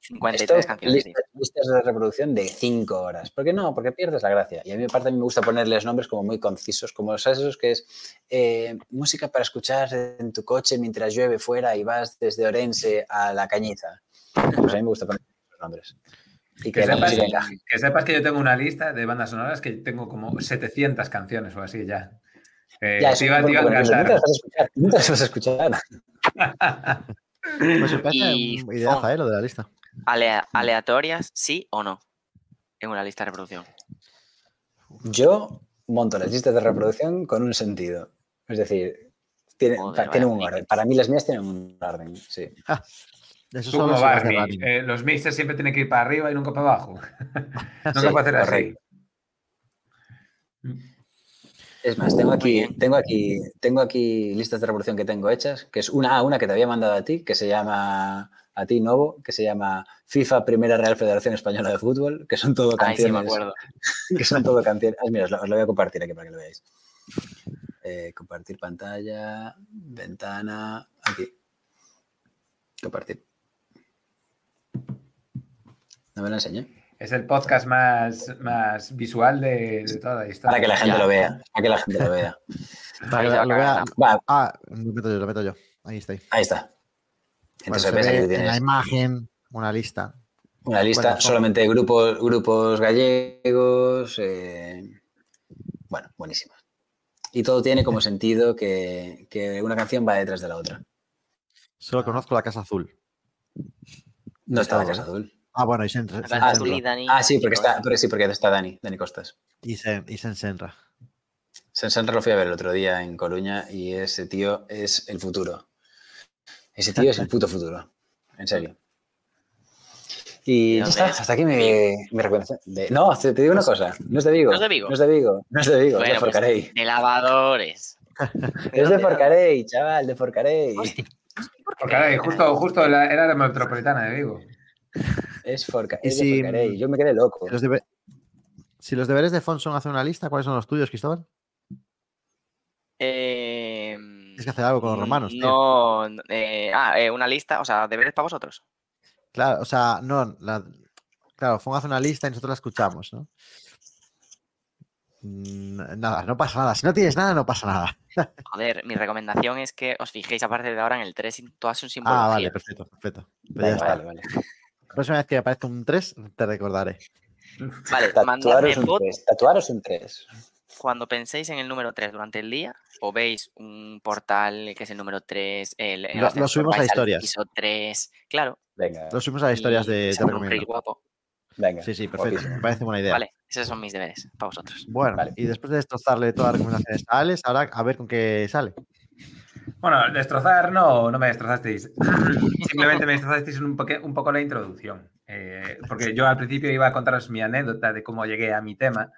53 Esto, canciones. tío. Listas, de reproducción de 5 horas. ¿Por qué no? Porque pierdes la gracia. Y a mí, aparte, a mí me gusta ponerles nombres como muy concisos, como ¿sabes esos que es eh, música para escuchar en tu coche mientras llueve fuera y vas desde Orense a La Cañiza. Pues a mí me gusta poner esos nombres. Y que, Que la sepas, que sepas que yo tengo una lista de bandas sonoras que tengo como 700 canciones o así ya. Eh, Ya, te iba, te bueno, iba a nunca vas a escuchar. Nunca las vas a escuchar. Pues parece Y ideaza. ¿eh? Lo de la lista. Alea- aleatorias, sí o no. En una lista de reproducción. Yo monto las listas de reproducción con un sentido. Es decir, Tiene, Joder, tiene un orden. Para mí las mías tienen un orden, sí. Eso de Nick? running. Eh, los mixers siempre tienen que ir para arriba y nunca para abajo. nunca Sí, puede hacer así. Es más, tengo aquí, tengo aquí, tengo aquí listas de revolución que tengo hechas, que es una, ah, una que te había mandado a ti, que se llama a ti, Novo, que se llama FIFA Primera Real Federación Española de Fútbol, que son todo Ay, sí, canciones. me acuerdo. que son todo canciones. Ah, mira, os lo, os lo voy a compartir aquí para que lo veáis. Eh, compartir pantalla, ventana, aquí. Compartir. No me lo enseñé. Es el podcast más, más visual de, de toda la historia. Para que la gente Ya. lo vea. Para que la gente lo vea. Para que lo vea- Ah, lo meto yo, lo meto yo. Ahí está. ahí está. Bueno, Entonces se en la imagen una lista. una lista bueno, son- solamente de grupos, grupos gallegos. eh, bueno, buenísimas. Y todo tiene como sentido que, que una canción va detrás de la otra. Solo conozco la Casa Azul. No está la Casa ¿eh? Azul. Ah, bueno, y Azul Senra. y Dani. Ah, sí, porque está, pero sí, porque está Dani, Dani Costas. Y Sen, y Sen Senra. Sensenra lo fui a ver el otro día en Coruña y ese tío es el futuro. Ese tío es el puto futuro. En serio. Y ¿De ya está, es? hasta aquí mi, mi recomendación. De- no, te, te digo una cosa. No es de Vigo. ¿No es de Vigo? No es de Vigo. No es de Vigo, es de pues, Forcarey. de lavadores. Es de Forcarey, chaval, de Forcarey. Hostia, ¿por qué Porque ahora, me- justo, justo la- era la metropolitana de Vigo. Es, Forca, Y es si- de Forcarey. Yo me quedé loco. Si los, debe- si los deberes de Fon son hacer una lista, ¿cuáles son los tuyos, Cristóbal? Eh, Tienes que hacer algo con los romanos, tío. No, no, eh, ah, eh, una lista, o sea, deberes para vosotros. Claro, o sea, no, la- claro, Fon hace una lista y nosotros la escuchamos, ¿no? Mm, Nada, no pasa nada. Si no tienes nada, no pasa nada. Joder, mi recomendación es que os fijéis a partir de ahora en el 3 y toda su simbología. Ah, vale, perfecto, perfecto. Pues ya Vale, está. vale, vale. La próxima vez que aparezca un 3, te recordaré. Vale, mandadme Tatuaros un fotos 3. Tatuaros un 3. Cuando penséis en el número 3 durante el día o veis un portal que es el número 3, el, el Lo- subimos a historias. Piso 3, claro. Venga, Lo subimos a historias y de reel recomiendo. guapo. venga. Sí, sí, perfecto. guapísimo. Me parece buena idea. Vale, esos son mis deberes para vosotros. Bueno, Vale. y después de destrozarle todas las recomendaciones a Alex, ahora a ver con qué sale. Bueno, destrozar no, no me destrozasteis. Simplemente me destrozasteis un, poque- un poco la introducción. Eh, porque yo al principio iba a contaros mi anécdota de cómo llegué a mi tema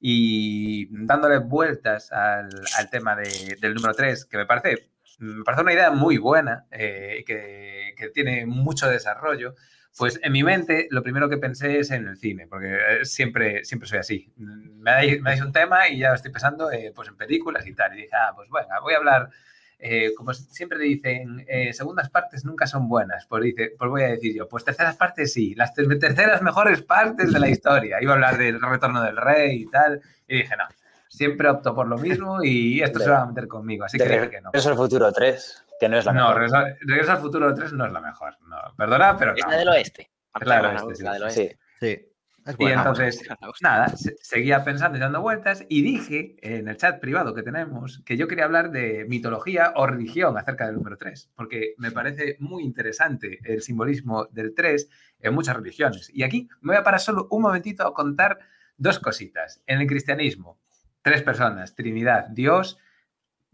y dándole vueltas al, al tema de- del número 3, que me parece, me parece una idea muy buena, eh, que, que tiene mucho desarrollo. Pues en mi mente lo primero que pensé es en el cine, porque eh, siempre, siempre soy así. Me dais, me dais un tema y ya estoy pensando eh, pues en películas y tal. Y dije, ah, pues bueno, voy a hablar eh, como siempre dicen, eh, segundas partes nunca son buenas. Pues, dice, pues voy a decir yo, pues terceras partes sí, las ter- terceras mejores partes de la historia. Iba a hablar del retorno del rey y tal. Y dije, no, siempre opto por lo mismo y esto De- se va a meter conmigo. Así que dije que no. Regreso al futuro 3, que no es la No, mejor. Regreso, Regreso al futuro 3 no es la mejor. No, perdona, pero Es no. la del oeste. Es la del también me oeste, gusta sí. la del oeste. Sí. Sí, es Y entonces, nada, se- seguía pensando y dando vueltas y dije en el chat privado que tenemos que yo quería hablar de mitología o religión acerca del número 3, porque me parece muy interesante el simbolismo del 3 en muchas religiones. Y aquí me voy a parar solo un momentito a contar dos cositas. En el cristianismo, tres personas, Trinidad, Dios,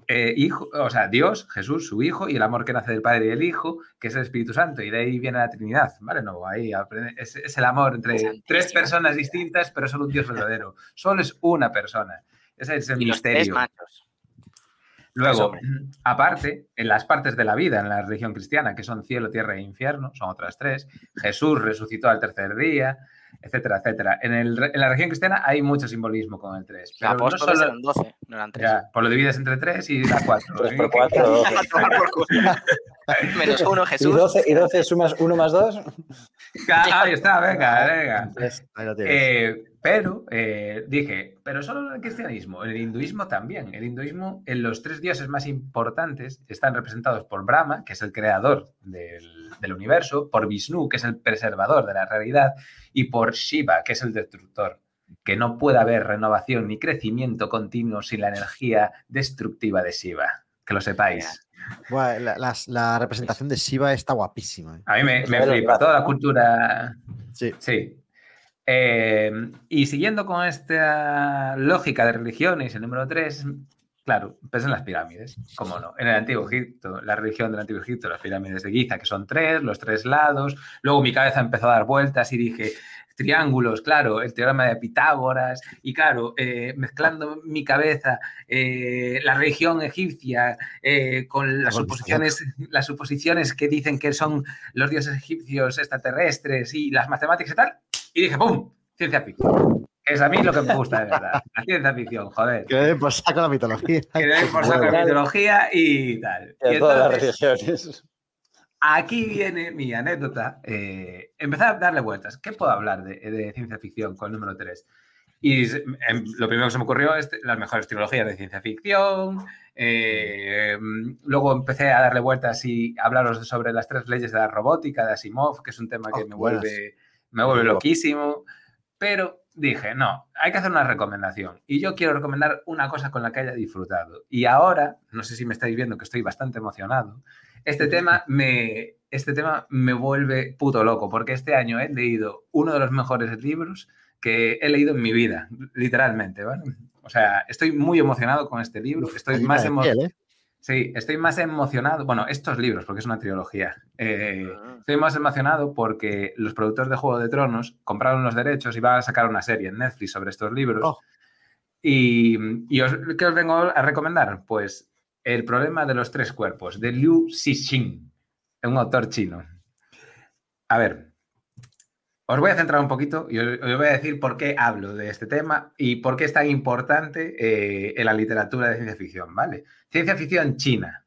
eh, hijo, o sea, Dios, Jesús, su Hijo, y el amor que nace del Padre y el Hijo, que es el Espíritu Santo, y de ahí viene la Trinidad, ¿vale? No, ahí aprende- es, es el amor entre tres personas distintas, pero solo un Dios verdadero. Solo es una persona. Ese es el Y misterio. Luego, hombre. aparte, en las partes de la vida en la religión cristiana, que son cielo, tierra e infierno, son otras tres, Jesús resucitó al tercer día, etcétera, etcétera. En, el, en la religión cristiana hay mucho simbolismo con el 3. Los Pero no apóstoles solo, eran 12, no eran 3. ya, pues lo divides entre 3 y da 4. 3 por 4. Menos uno, ¿Y Jesús. 12, ¿Y 12 sumas 1 más 2? Ahí está, venga, venga. Ahí lo tienes. Eh, pero eh, dije, pero solo en el cristianismo, en el hinduismo también. El hinduismo, en los tres dioses más importantes, están representados por Brahma, que es el creador del, del universo, por Vishnu, que es el preservador de la realidad, y por Shiva, que es el destructor. Que no puede haber renovación ni crecimiento continuo sin la energía destructiva de Shiva. Que lo sepáis. La, representación de Shiva está guapísima. eh. A mí me, flipa toda la cultura Sí. Sí. Eh, y siguiendo con esta lógica de religiones, el número 3, Claro, pensé en las pirámides, cómo no. En el Antiguo Egipto, la religión del Antiguo Egipto, las pirámides de Giza, que son tres, los tres lados. Luego mi cabeza empezó a dar vueltas y dije, triángulos, claro, el teorema de Pitágoras, y claro, eh, mezclando mi cabeza eh, la religión egipcia eh, con las suposiciones, las suposiciones que dicen que son los dioses egipcios extraterrestres y las matemáticas y tal, y dije, ¡pum! Ciencia ficción. Es a mí lo que me gusta de verdad. La ciencia ficción, joder. Que den por saco la mitología. Que den por saco la mitología y tal. De Y todas las religiones. Aquí viene mi anécdota. Eh, empezar a darle vueltas. ¿Qué puedo hablar de, de ciencia ficción con el número 3? Y em, lo primero que se me ocurrió es las mejores trilogías de ciencia ficción. eh, luego empecé a darle vueltas y hablaros sobre las tres leyes de la robótica de Asimov, que es un tema que Oh, me buenas. vuelve, me vuelve loquísimo. Pero dije, no, hay que hacer una recomendación. Y yo quiero recomendar una cosa con la que haya disfrutado. Y ahora, no sé si me estáis viendo que estoy bastante emocionado, este tema me, este tema me vuelve puto loco, porque este año he leído uno de los mejores libros que he leído en mi vida, literalmente, ¿vale? O sea, estoy muy emocionado con este libro, estoy más emocionado. ¿eh? Sí, estoy más emocionado. Bueno, estos libros, porque es una trilogía. Eh, Ah. estoy más emocionado porque los productores de Juego de Tronos compraron los derechos y van a sacar una serie en Netflix sobre estos libros. Oh. Y, y os, ¿qué os vengo a recomendar? Pues El problema de los tres cuerpos, de Liu Cixin, un autor chino. A ver, os voy a centrar un poquito y os, voy a decir por qué hablo de este tema y por qué es tan importante eh, en la literatura de ciencia ficción, ¿vale? Ciencia ficción china.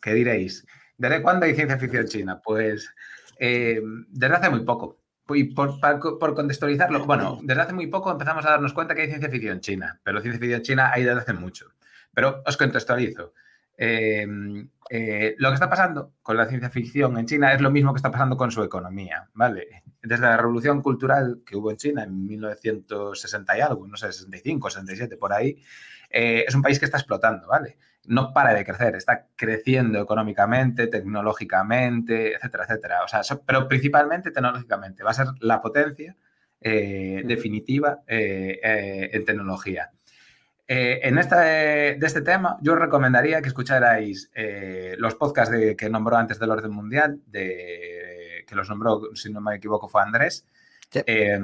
¿Qué diréis? ¿Desde cuándo hay ciencia ficción china? Pues eh, desde hace muy poco. Y por, contextualizarlo, bueno, desde hace muy poco empezamos a darnos cuenta que hay ciencia ficción china, pero ciencia ficción china hay desde hace mucho. Pero os contextualizo. Eh, eh, lo que está pasando con la ciencia ficción en China es lo mismo que está pasando con su economía, ¿vale? Desde la revolución cultural que hubo en China en 1960 y algo, no sé, 65, 67, por ahí, eh, es un país que está explotando, ¿vale? No para de crecer, está creciendo económicamente, tecnológicamente, etcétera, etcétera. O sea, so- pero principalmente tecnológicamente. Va a ser la potencia eh, definitiva eh, eh, en tecnología. Eh, en esta, de este tema, yo os recomendaría que escucharais eh, los podcasts de- que nombró antes del orden mundial, de, que los nombró, si no me equivoco, fue Andrés, Sí. eh,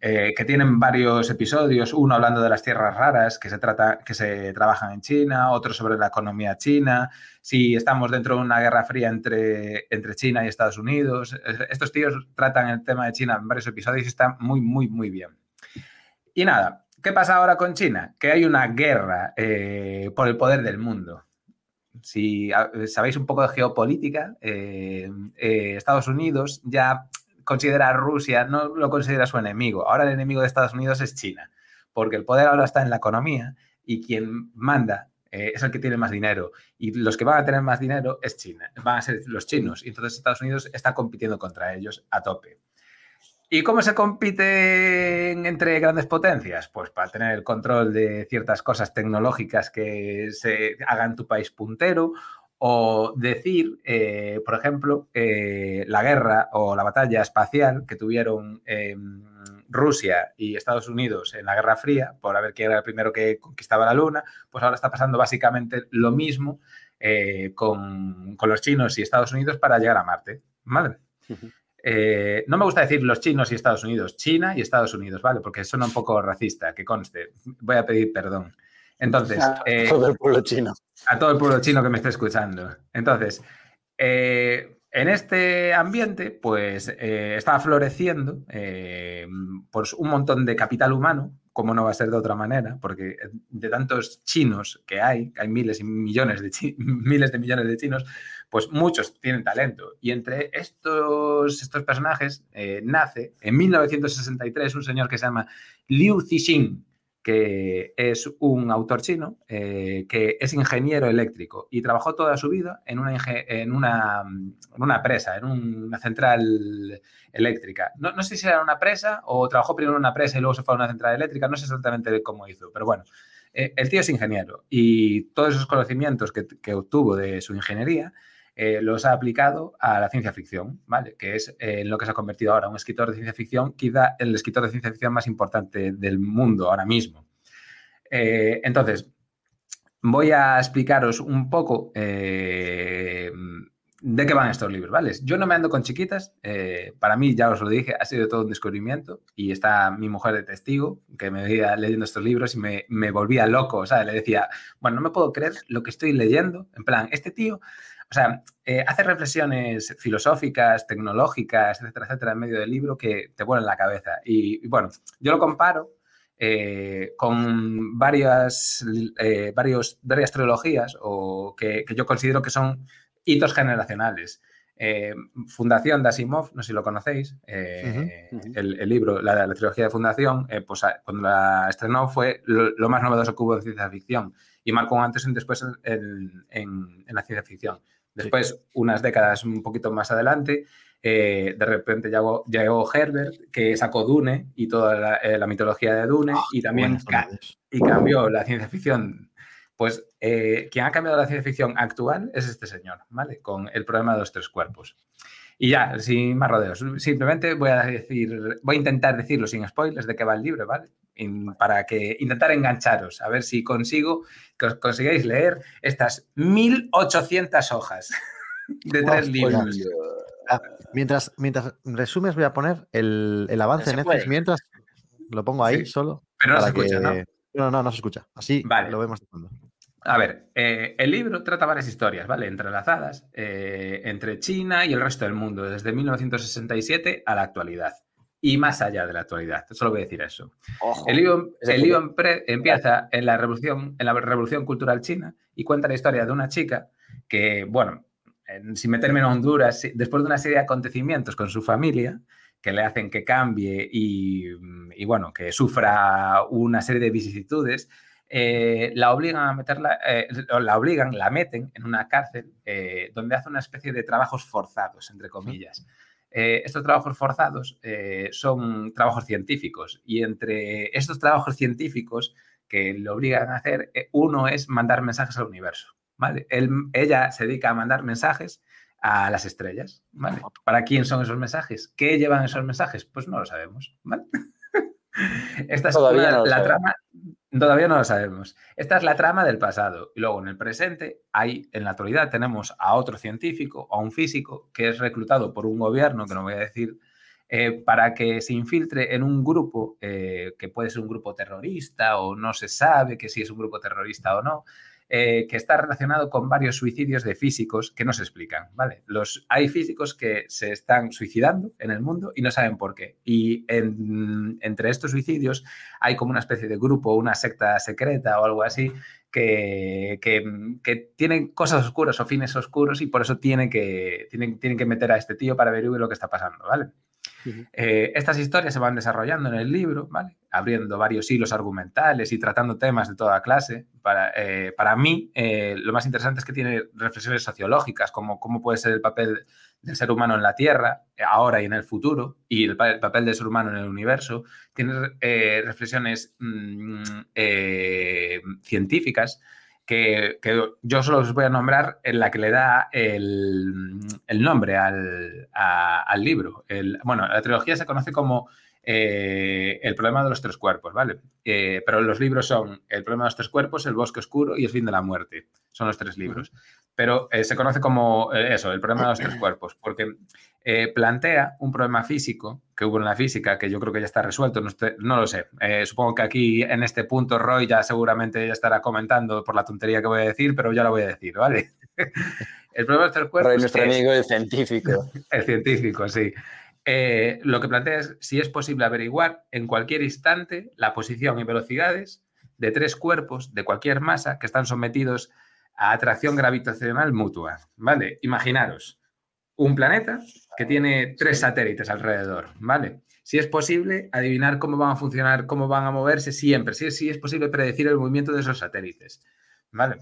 eh, que tienen varios episodios, uno hablando de las tierras raras que se, trata, que se trabajan en China, otro sobre la economía china, si estamos dentro de una guerra fría entre, entre China y Estados Unidos. Estos tíos tratan el tema de China en varios episodios y está muy, muy, muy bien. Y nada, ¿qué pasa ahora con China? Que hay una guerra eh, por el poder del mundo. Si a- sabéis un poco de geopolítica, eh, eh, Estados Unidos ya considera a Rusia, no lo considera su enemigo. Ahora el enemigo de Estados Unidos es China, porque el poder ahora está en la economía y quien manda eh, es el que tiene más dinero. Y los que van a tener más dinero es China, van a ser los chinos. Y entonces Estados Unidos está compitiendo contra ellos a tope. ¿Y cómo se compite entre grandes potencias? Pues para tener el control de ciertas cosas tecnológicas que se hagan tu país puntero o decir, eh, por ejemplo, eh, la guerra o la batalla espacial que tuvieron Rusia y Estados Unidos en la Guerra Fría, por a ver quién era el primero que conquistaba la Luna, pues ahora está pasando básicamente lo mismo eh, con, los chinos y Estados Unidos para llegar a Marte. ¿Vale? Ujú. Eh, no me gusta decir los chinos y Estados Unidos, China y Estados Unidos, ¿vale? Porque suena un poco racista, que conste. Voy a pedir perdón. Entonces, A eh, todo el pueblo chino. a todo el pueblo chino que me esté escuchando. Entonces, eh, en este ambiente, pues estaba floreciendo pues, un montón de capital humano, como no va a ser de otra manera, porque de tantos chinos que hay, hay miles y millones de, miles de millones de chinos, pues muchos tienen talento. Y entre estos, estos personajes eh, nace en 1963 un señor que se llama Liu Cixin, que es un autor chino eh, que es ingeniero eléctrico y trabajó toda su vida en una, en una, en una presa, en una central eléctrica. No, no sé si era una presa o trabajó primero en una presa y luego se fue a una central eléctrica, no sé exactamente cómo hizo, pero bueno, eh, el tío es ingeniero y todos esos conocimientos que, que obtuvo de su ingeniería eh, los ha aplicado a la ciencia ficción, ¿vale? Que es eh, en lo que se ha convertido ahora un escritor de ciencia ficción, quizá el escritor de ciencia ficción más importante del mundo ahora mismo. Eh, entonces, voy a explicaros un poco eh, de qué van estos libros, ¿vale? Yo no me ando con chiquitas, eh, para mí, ya os lo dije, ha sido todo un descubrimiento y está mi mujer de testigo, que me veía leyendo estos libros y me, me volvía loco, sea, le decía, bueno, no me puedo creer lo que estoy leyendo, en plan, este tío, o sea, eh, hace reflexiones filosóficas, tecnológicas, etcétera, etcétera, en medio del libro que te vuelan la cabeza. Y, y bueno, yo lo comparo eh, con varias, eh, varios, varias trilogías o que, que, yo considero que son hitos generacionales. Fundación de Asimov, no sé si lo conocéis, uh -huh. el, el, libro, la, la, trilogía de Fundación, pues cuando la estrenó fue lo, lo, más novedoso que hubo en ciencia ficción y marcó un antes y un después en, en, en la ciencia ficción. Después, sí. unas décadas un poquito más adelante, eh, de repente llegó, llegó, Herbert, que sacó Dune y toda la, eh, la mitología de Dune, oh, y también ca y cambió la ciencia ficción. Pues eh, quien ha cambiado la ciencia ficción actual es este señor, ¿vale? Con el problema de los tres cuerpos. Y ya, sin más rodeos, simplemente voy a decir, voy a intentar decirlo sin spoilers de qué va el libro, ¿vale? Para que intentar engancharos, a ver si consigo que os consigáis leer estas 1800 hojas de tres oh, libros. Ah, mientras, mientras resumes, voy a poner el, el avance de Netflix. Mientras lo pongo ahí sí. solo. Pero no se escucha, que... ¿no? No, no, no se escucha. Así vale. lo vemos de fondo. A ver, eh, el libro trata varias historias, ¿vale? Entrelazadas eh, entre China y el resto del mundo, desde 1967 a la actualidad y más allá de la actualidad. Solo voy a decir eso. Ojo, el libro, el libro empieza en la, revolución, en la revolución cultural china y cuenta la historia de una chica que, bueno, sin meterme en Honduras, después de una serie de acontecimientos con su familia, que le hacen que cambie y, y bueno, que sufra una serie de vicisitudes, eh, la obligan a meterla, eh, la obligan, la meten en una cárcel eh, donde hace una especie de trabajos forzados, entre comillas. Eh, estos trabajos forzados eh, son trabajos científicos y entre estos trabajos científicos que le obligan a hacer, eh, uno es mandar mensajes al universo. ¿vale? Él, ella se dedica a mandar mensajes a las estrellas. ¿vale? ¿Para quién son esos mensajes? ¿Qué llevan esos mensajes? Pues no lo sabemos. ¿vale? Esta es una, no la trama. Todavía no lo sabemos. Esta es la trama del pasado. Y luego en el presente, hay, en la actualidad, tenemos a otro científico, a un físico, que es reclutado por un gobierno, que no voy a decir, eh, para que se infiltre en un grupo eh, que puede ser un grupo terrorista o no se sabe que si es un grupo terrorista o no, eh, que está relacionado con varios suicidios de físicos que no se explican, ¿vale? Los, hay físicos que se están suicidando en el mundo y no saben por qué. Y en, entre estos suicidios hay como una especie de grupo, una secta secreta o algo así, que, que, que, tienen cosas oscuras o fines oscuros y por eso tienen que, tienen, tienen que meter a este tío para averiguar lo que está pasando, ¿vale? Eh, estas historias se van desarrollando en el libro, abriendo varios hilos argumentales y tratando temas de toda clase. Para, eh, para mí, eh, lo más interesante es que tiene reflexiones sociológicas, como cómo puede ser el papel del ser humano en la Tierra, ahora y en el futuro, y el, el papel del ser humano en el universo. Tiene reflexiones mmm, científicas que, yo solo os voy a nombrar en la que le da el, el nombre al, al libro. El, bueno, la trilogía se conoce como eh, El problema de los tres cuerpos, ¿vale? Eh, pero los libros son El problema de los tres cuerpos, El bosque oscuro y El fin de la muerte. Son los tres libros. Pero eh, se conoce como eso, El problema de los tres cuerpos, porque plantea un problema físico que hubo en la física, que yo creo que ya está resuelto, no, no lo sé. Eh, supongo que aquí en este punto Roy ya seguramente ya estará comentando por la tontería que voy a decir, pero ya lo voy a decir, ¿vale? el problema de los cuerpos... Roy, nuestro es, amigo, el científico. El científico, sí. Eh, lo que plantea es si es posible averiguar en cualquier instante la posición y velocidades de tres cuerpos de cualquier masa que están sometidos a atracción gravitacional mutua, ¿vale? Imaginaros un planeta que tiene tres satélites alrededor, ¿vale? Si es posible, adivinar cómo van a funcionar, cómo van a moverse siempre, si es, si es posible predecir el movimiento de esos satélites, ¿vale?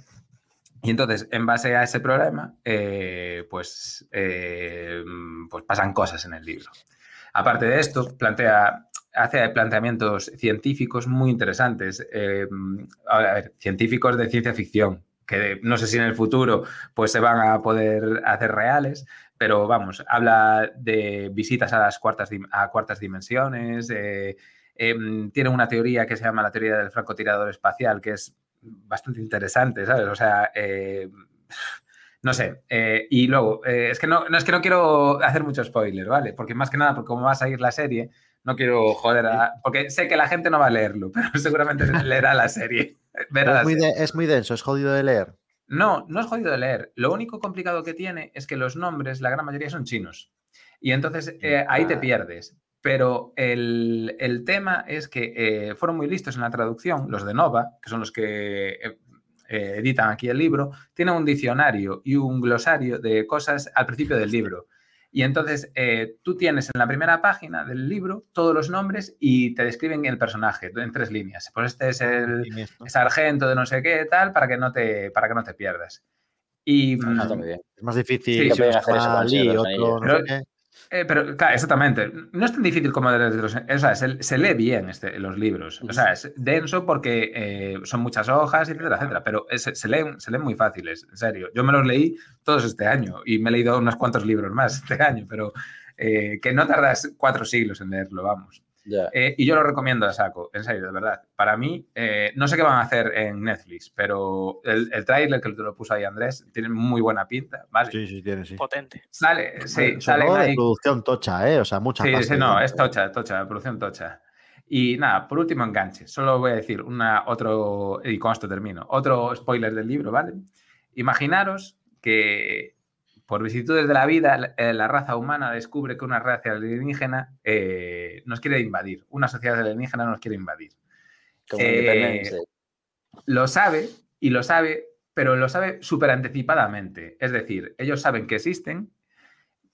Y entonces, en base a ese problema, eh, pues, eh, pues pasan cosas en el libro. Aparte de esto, plantea, hace planteamientos científicos muy interesantes, eh, a ver, científicos de ciencia ficción, que no sé si en el futuro pues se van a poder hacer reales, pero vamos, habla de visitas a las cuartas, a cuartas dimensiones, eh, tiene una teoría que se llama la teoría del francotirador espacial, que es bastante interesante, ¿sabes? O sea, eh, no sé. eh, y luego, eh, es que no, no es que no quiero hacer mucho spoiler, ¿vale? Porque más que nada, porque como va a salir la serie, no quiero joder a... Porque sé que la gente no va a leerlo, pero seguramente leerá la serie. Verá la Es muy, serie. de- es muy denso, es jodido de leer. No, no es jodido de leer. Lo único complicado que tiene es que los nombres, la gran mayoría son chinos. Y entonces eh, ahí te Ah. pierdes. Pero el, el tema es que eh, fueron muy listos en la traducción, los de Nova, que son los que eh, eh, editan aquí el libro, tienen un diccionario y un glosario de cosas al principio del libro. Y entonces eh, tú tienes en la primera página del libro todos los nombres y te describen el personaje en tres líneas. Pues este es el, en esto. sargento de no sé qué, tal, para que no te, para que no te pierdas. Y, Ah, mm, está muy bien. Es más difícil Sí, hacer eso con otro no sé qué. Eh, pero claro, exactamente. No es tan difícil como de los. O sea, se, se lee bien este, los libros. O sea, es denso porque eh, son muchas hojas, etcétera, etcétera. Pero es- se, leen, se leen muy fáciles, en serio. Yo me los leí todos este año y me he leído unos cuantos libros más este año, pero eh, que no tardas cuatro siglos en leerlo, vamos. Eh, y yo lo recomiendo a saco, en serio, de verdad. Para mí, eh, no sé qué van a hacer en Netflix, pero el, el tráiler que te lo puso ahí Andrés tiene muy buena pinta, ¿vale? Sí, sí, tiene, sí. Potente. Sale, sí, todo de ahí. producción tocha, ¿eh? O sea, mucha Sí, pasta sí, no, es tocha, tocha, producción tocha. Y nada, por último enganche, solo voy a decir una, otro, y con esto termino, otro spoiler del libro, ¿vale? Imaginaros que por vicisitudes de la vida, la, eh, la raza humana descubre que una raza alienígena eh, nos quiere invadir, una sociedad alienígena nos quiere invadir. Como Eh. Lo sabe y lo sabe, pero lo sabe súper anticipadamente. Es decir, ellos saben que existen,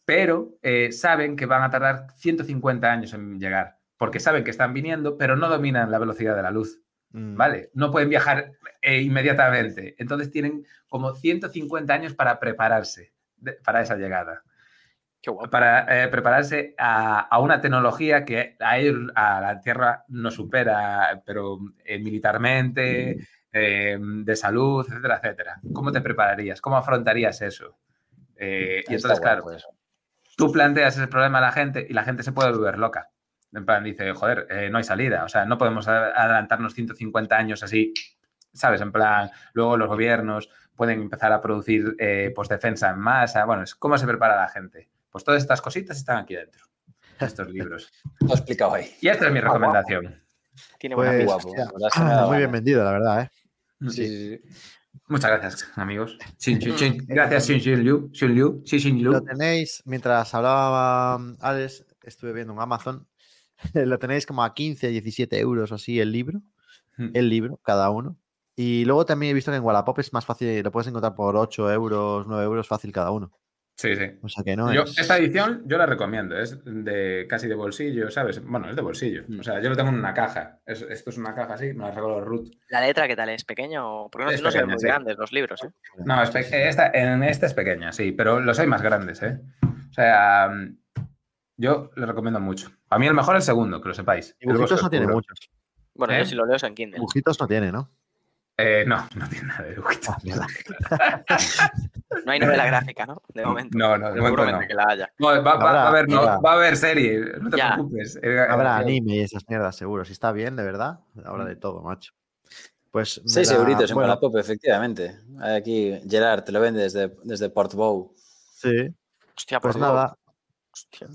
pero eh, saben que van a tardar 150 años en llegar, porque saben que están viniendo, pero no dominan la velocidad de la luz. Mm. ¿Vale? No pueden viajar inmediatamente. Entonces tienen como 150 años para prepararse de- para esa llegada. Qué guapo. Para eh, prepararse a, a una tecnología que a, ellos, a la Tierra no supera, pero eh, militarmente, eh, de salud, etcétera, etcétera. ¿Cómo te prepararías? ¿Cómo afrontarías eso? Y entonces, claro, guapo tú planteas ese problema a la gente y la gente se puede volver loca. En plan, dice, joder, eh, no hay salida. O sea, no podemos adelantarnos 150 años así, ¿sabes? En plan, luego los gobiernos pueden empezar a producir eh, pues defensa en masa. Bueno, es cómo se prepara la gente. Pues todas estas cositas están aquí dentro, en estos libros. Lo he explicado ahí. Y esta es mi recomendación. Tiene buena Pues, guapo, hostia, la verdad es que me ha dado muy bien ganas. vendido, la verdad, ¿eh? Sí, sí, sí. Muchas gracias, amigos. Xin, xin, xin. Gracias, Xin Xin Liu. Xin Liu. Xin Xin Liu. Lo tenéis, mientras hablaba um, Alex, estuve viendo en Amazon, lo tenéis como a 15, 17 euros o así el libro, Mm. el libro, cada uno. Y luego también he visto que en Wallapop es más fácil, lo puedes encontrar por 8 euros, 9 euros fácil cada uno. Sí, sí. O sea que no Yo, es... esta edición yo la recomiendo, es de casi de bolsillo, ¿sabes? Bueno, es de bolsillo. O sea, yo lo tengo en una caja. Es- esto es una caja así, me la regaló Ruth. ¿La letra qué tal? ¿Es pequeño? Porque no, Es no son pequeña, muy sí. grandes los libros, ¿eh? No, es esta, en esta es pequeña, sí, pero los hay más grandes, ¿eh? O sea, mm, yo le recomiendo mucho. A mí el mejor es el segundo, que lo sepáis. Dibujitos no tiene muchos. Bueno, ¿Eh? yo si lo leo es en Kindle. Dibujitos no tiene, ¿no? Eh, no, no tiene nada de dibujitos. Ah. No hay novela gráfica, ¿no? De momento. No, no, de momento no. que la haya. No, va, va- va a Habrá, haber, no, habrá. va a haber serie, no te Ya. preocupes. Eh, Habrá eh, anime y esas mierdas, seguro. Si está bien, de verdad, habrá de todo, macho. Pues Seis la- euritos en bueno, Wallapop, efectivamente. Aquí Gerard te lo vende desde, desde Portbou. Sí, Hostia, pues por nada, Hostia.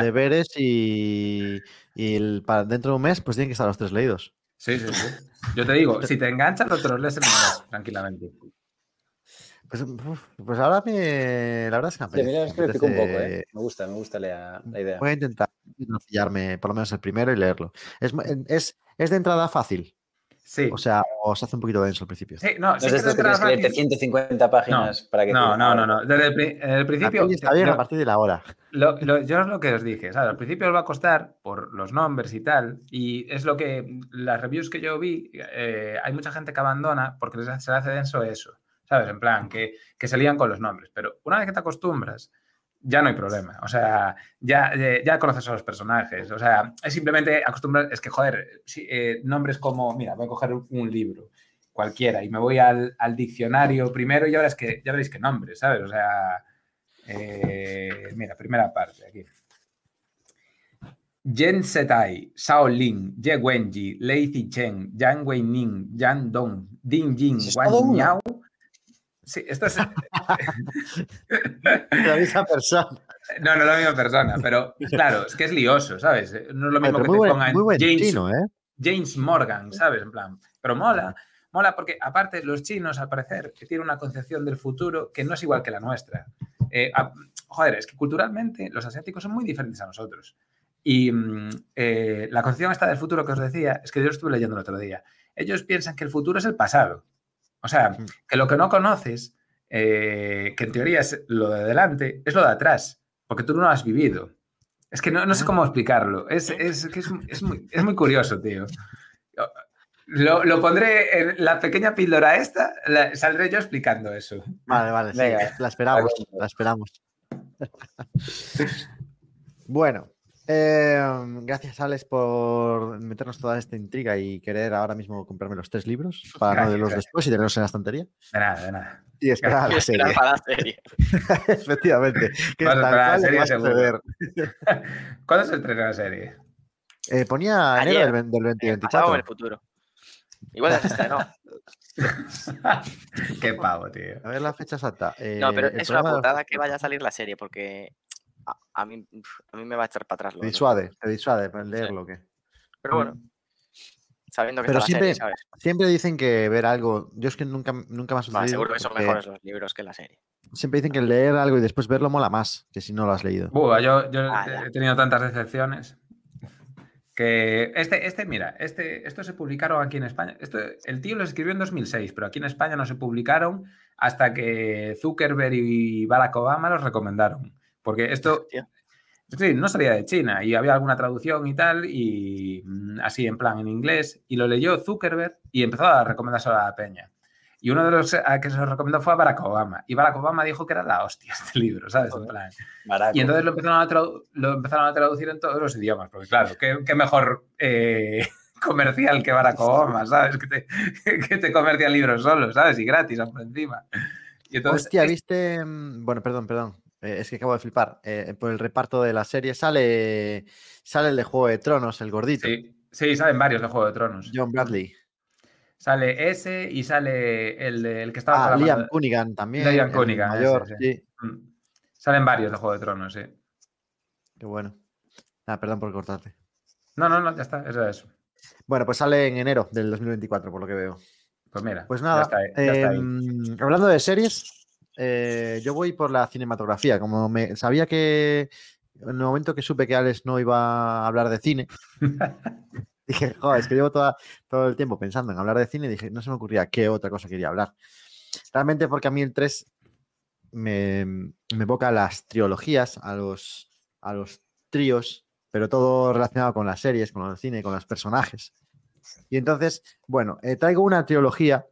deberes y, y el, para dentro de un mes, pues tienen que estar los tres leídos. Sí, sí, sí. Yo te digo, si te te los lees en mes, tranquilamente. Pues, pues ahora me. La verdad es que me Sí, apetece, me un poco, ¿eh? Me gusta, me gusta la, la idea. Voy a intentar no pillarme por lo menos el primero y leerlo. Es, es, es de entrada fácil. Sí. O sea, os hace un poquito denso al principio. sí, no, No sí es que tienes que leerte fácil. 150 páginas para que No, te- no, no, no. Desde el, pri- el principio. está bien yo- a partir de la hora. Lo, lo- yo es lo que os dije, ¿sabes? Al principio os va a costar por los nombres y tal, y es lo que las reviews que yo vi, eh, hay mucha gente que abandona porque les hace- se le hace denso eso, ¿sabes? En plan, que, que se lían con los nombres, pero una vez que te acostumbras, ya no hay problema, o sea, ya, eh, ya conoces a los personajes, o sea, es simplemente acostumbrar, es que, joder, si, eh, nombres como, mira, voy a coger un libro, cualquiera, y me voy al, al diccionario primero y ya veréis que, ya veréis qué nombre, ¿sabes? O sea, eh, mira, primera parte aquí. Jen Setai, Shao Lin, Ye Wenji, Lei Zichen, Yang Weining, Yang Dong, Ding Jing ¿Es Wan todo uno? Miao. Sí, esto es. La misma persona. No, no es la misma persona, pero claro, es que es lioso, ¿sabes? No es lo mismo que te buen, pongan muy James, chino, ¿eh? James Morgan, ¿sabes? En plan, pero mola, mola porque aparte los chinos, al parecer, que tienen una concepción del futuro que no es igual que la nuestra. Eh, a- joder, es que culturalmente los asiáticos son muy diferentes a nosotros. Y mm, eh, la concepción esta del futuro que os decía es que yo lo estuve leyendo el otro día. Ellos piensan que el futuro es el pasado. O sea, que lo que no conoces, eh, que en teoría es lo de delante, es lo de atrás, porque tú no lo has vivido. Es que no, no sé cómo explicarlo. Es, es, es, es muy, es muy curioso, tío. Lo, lo pondré en la pequeña píldora esta, la- saldré yo explicando eso. Vale, vale, sí, la esperamos, la esperamos. bueno, eh, gracias Alex por meternos toda esta intriga y querer ahora mismo comprarme los tres libros para no leerlos gracias. después y tenerlos en la estantería. De nada, de nada. Y esperar la esperar para la serie. Efectivamente. Que Vas a tal esperar a la serie seguro. ¿Cuándo se estrena la serie? Eh, ponía enero Ayer. del, ven- del En el pasado o en 2024. el futuro. Igual es esta, ¿no? Qué pavo, tío. A ver la fecha exacta. No, pero Eh, es una de- putada que vaya a salir la serie porque a, a mí, a mí me va a echar para atrás. Te luego. disuade, te disuade para leerlo. que Pero bueno, sabiendo que Pero está la serie, siempre- ¿sabes? Siempre dicen que ver algo. Yo es que nunca, nunca me ha Va, sucedido. seguro que son porque mejores los libros que la serie. Siempre dicen que leer algo y después verlo mola más que si no lo has leído. Buah, yo, Ah, he tenido tantas decepciones que este, este, mira, este, estos se publicaron aquí en España. Esto, el tío lo escribió en 2006, pero aquí en España no se publicaron hasta que Zuckerberg y Barack Obama los recomendaron. Porque esto, Hostia. sí, no salía de China y había alguna traducción y tal, y mm, así en plan en inglés, y lo leyó Zuckerberg y empezó a recomendárselo a la peña. Y uno de los a que se lo recomendó fue a Barack Obama. Y Barack Obama dijo que era la hostia este libro, ¿sabes? En plan, y entonces lo empezaron, a lo empezaron a traducir en todos los idiomas, porque claro, qué, qué mejor eh, comercial que Barack Obama, ¿sabes? Que te, que te comercia el libro solo, ¿sabes? Y gratis, por encima. Y entonces, Hostia, ¿viste? mm, Bueno, perdón, perdón. Eh, es que acabo de flipar. Eh, por el reparto de la serie sale, sale el de Juego de Tronos, el gordito. sí, sí, salen varios de Juego de Tronos. John Bradley. Sale ese y sale el, de- el que estaba Ah, Liam Cunningham también. Liam Cunningham, ese, sí. sí. Mm. Salen varios de Juego de Tronos, sí. Qué bueno. Ah, perdón por cortarte. No, no, no, ya está, eso es. Bueno, pues sale en enero del 2024, por lo que veo. Pues mira, Pues ya nada, está ya está em, hablando de series, eh, yo voy por la cinematografía. Como me sabía que en el momento que supe que Alex no iba a hablar de cine, dije, joder, es que llevo toda- todo el tiempo pensando en hablar de cine y dije, no se me ocurría qué otra cosa quería hablar. Realmente porque a mí el 3 me, me evoca a las trilogías, a los, a los tríos, pero todo relacionado con las series, con el cine, con los personajes. Y entonces, bueno, eh, traigo una trilogía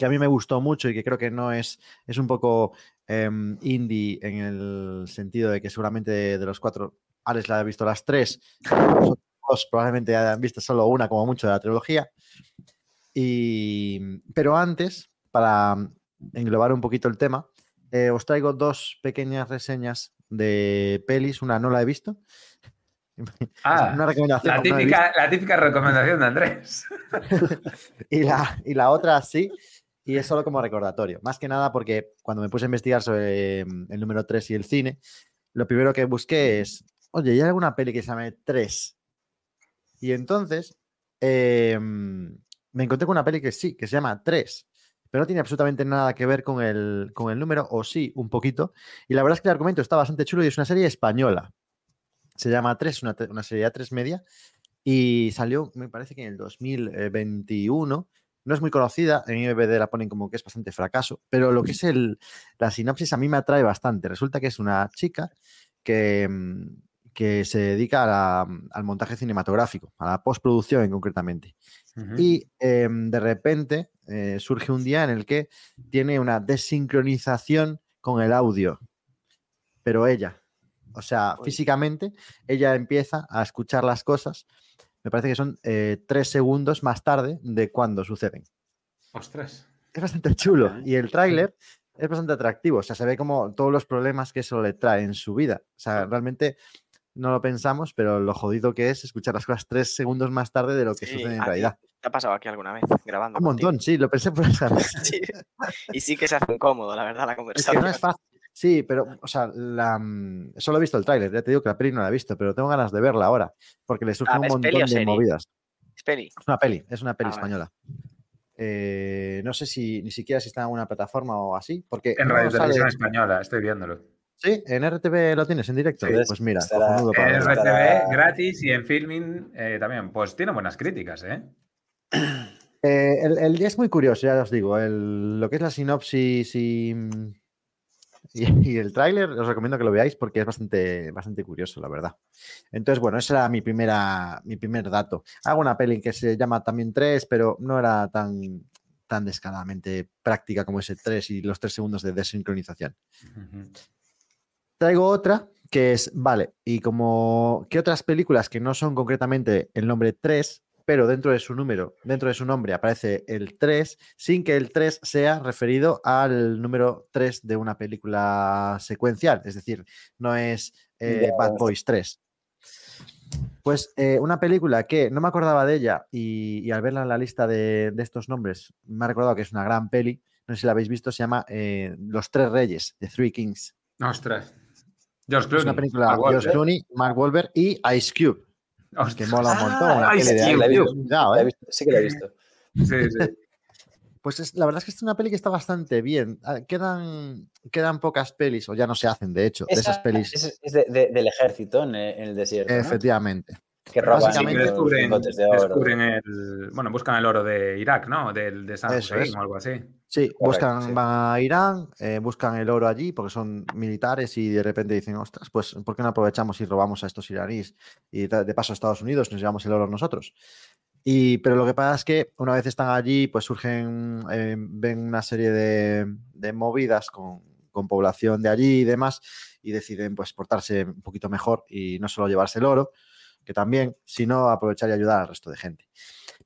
que a mí me gustó mucho y que creo que no es, es un poco em, indie en el sentido de que seguramente de, de los cuatro, Alex la ha visto las tres, los dos probablemente hayan visto solo una como mucho de la trilogía. Y, pero antes, para englobar un poquito el tema, eh, os traigo dos pequeñas reseñas de pelis. Una no la he visto. Ah, una recomendación. la no típica, la típica recomendación de Andrés. y, la, y la otra sí, y es solo como recordatorio. Más que nada porque cuando me puse a investigar sobre mm, el número 3 y el cine, lo primero que busqué es, oye, ¿hay alguna peli que se llame 3? Y entonces mm, me encontré con una peli que sí, que se llama 3, pero no tiene absolutamente nada que ver con el, con el número, o sí, un poquito. Y la verdad es que el argumento está bastante chulo y es una serie española. Se llama 3, una, una serie de 3 media. Y salió, me parece que en el 2021. No es muy conocida, en IMDb la ponen como que es bastante fracaso, pero lo que es el, la sinopsis a mí me atrae bastante. Resulta que es una chica que, mm, que se dedica a la- al montaje cinematográfico, a la postproducción concretamente. Y em, de repente eh, surge un día en el que tiene una desincronización con el audio, pero ella, o sea, Uy. físicamente, ella empieza a escuchar las cosas, me parece que son eh, tres segundos más tarde de cuando suceden. Ostras. Es bastante chulo y el tráiler es bastante atractivo, o sea, se ve como todos los problemas que eso le trae en su vida. O sea, realmente no lo pensamos, pero lo jodido que es escuchar las cosas tres segundos más tarde de lo que Sí, sucede en realidad. te ha pasado aquí alguna vez grabando. Un montón, sí, lo pensé por esa vez. Sí. Y sí que se hace incómodo, la verdad, la Es que conversación. no es fácil. Sí, pero, o sea, la, mm, solo he visto el tráiler, ya te digo que la peli no la he visto, pero tengo ganas de verla ahora, porque le surge Ah, un ¿es montón de serie? movidas. Es peli. Es una peli, es una peli Ah, española. Eh, no sé si ni siquiera si está en alguna plataforma o así, porque En no Radio sale- Televisión Española, estoy viéndolo. Sí, en RTV lo tienes en directo. Sí, pues mira, estará- para En estará- RTV gratis y en Filming eh, también. Pues tiene buenas críticas, ¿eh? Eh, el, el- es muy curioso, ya os digo. el- lo que es la sinopsis y, y, y el tráiler, os recomiendo que lo veáis porque es bastante, bastante curioso, la verdad. Entonces, bueno, ese era mi, primera, mi primer dato. Hago una peli que se llama también 3, pero no era tan, tan descaradamente práctica como ese 3 y los 3 segundos de desincronización. Traigo otra que es, vale, y como que otras películas que no son concretamente el nombre 3, pero dentro de su número, dentro de su nombre aparece el 3, sin que el 3 sea referido al número 3 de una película secuencial, es decir, no es eh. Bad Boys 3. Pues eh, una película que no me acordaba de ella y, y al verla en la lista de, de estos nombres me ha recordado que es una gran peli, no sé si la habéis visto, se llama eh, Los Tres Reyes, The Three Kings. Ostras. George Es Clooney. una película Mark de George. Clooney, Mark Wahlberg y Ice Cube, que Ostras. mola un montón. Ah, Ice La he Cube. visto, Cuidado, la he ¿eh? visto, sí que la he visto. Sí, sí. Pues es- la verdad es que es una peli que está bastante bien. Ah, Quedan, quedan pocas pelis, o ya no se hacen, de hecho, de esas Esa pelis. Es, es de- de- del ejército en el, desierto. ¿no? Que roban Básicamente los descubren, lingotes de oro. descubren el. Bueno, buscan el oro de Irak, ¿no? Del, de San Eso Hussein es. o algo así. Sí, buscan, sí. van a Irán, eh, buscan el oro allí porque son militares y de repente dicen, ostras, pues ¿por qué no aprovechamos y robamos a estos iraníes? Y de de paso a Estados Unidos nos llevamos el oro nosotros. Y, pero lo que pasa es que una vez están allí, pues surgen, eh, ven una serie de, de movidas con, con población de allí y demás, y deciden pues portarse un poquito mejor y no solo llevarse el oro, que también, sino aprovechar y ayudar al resto de gente.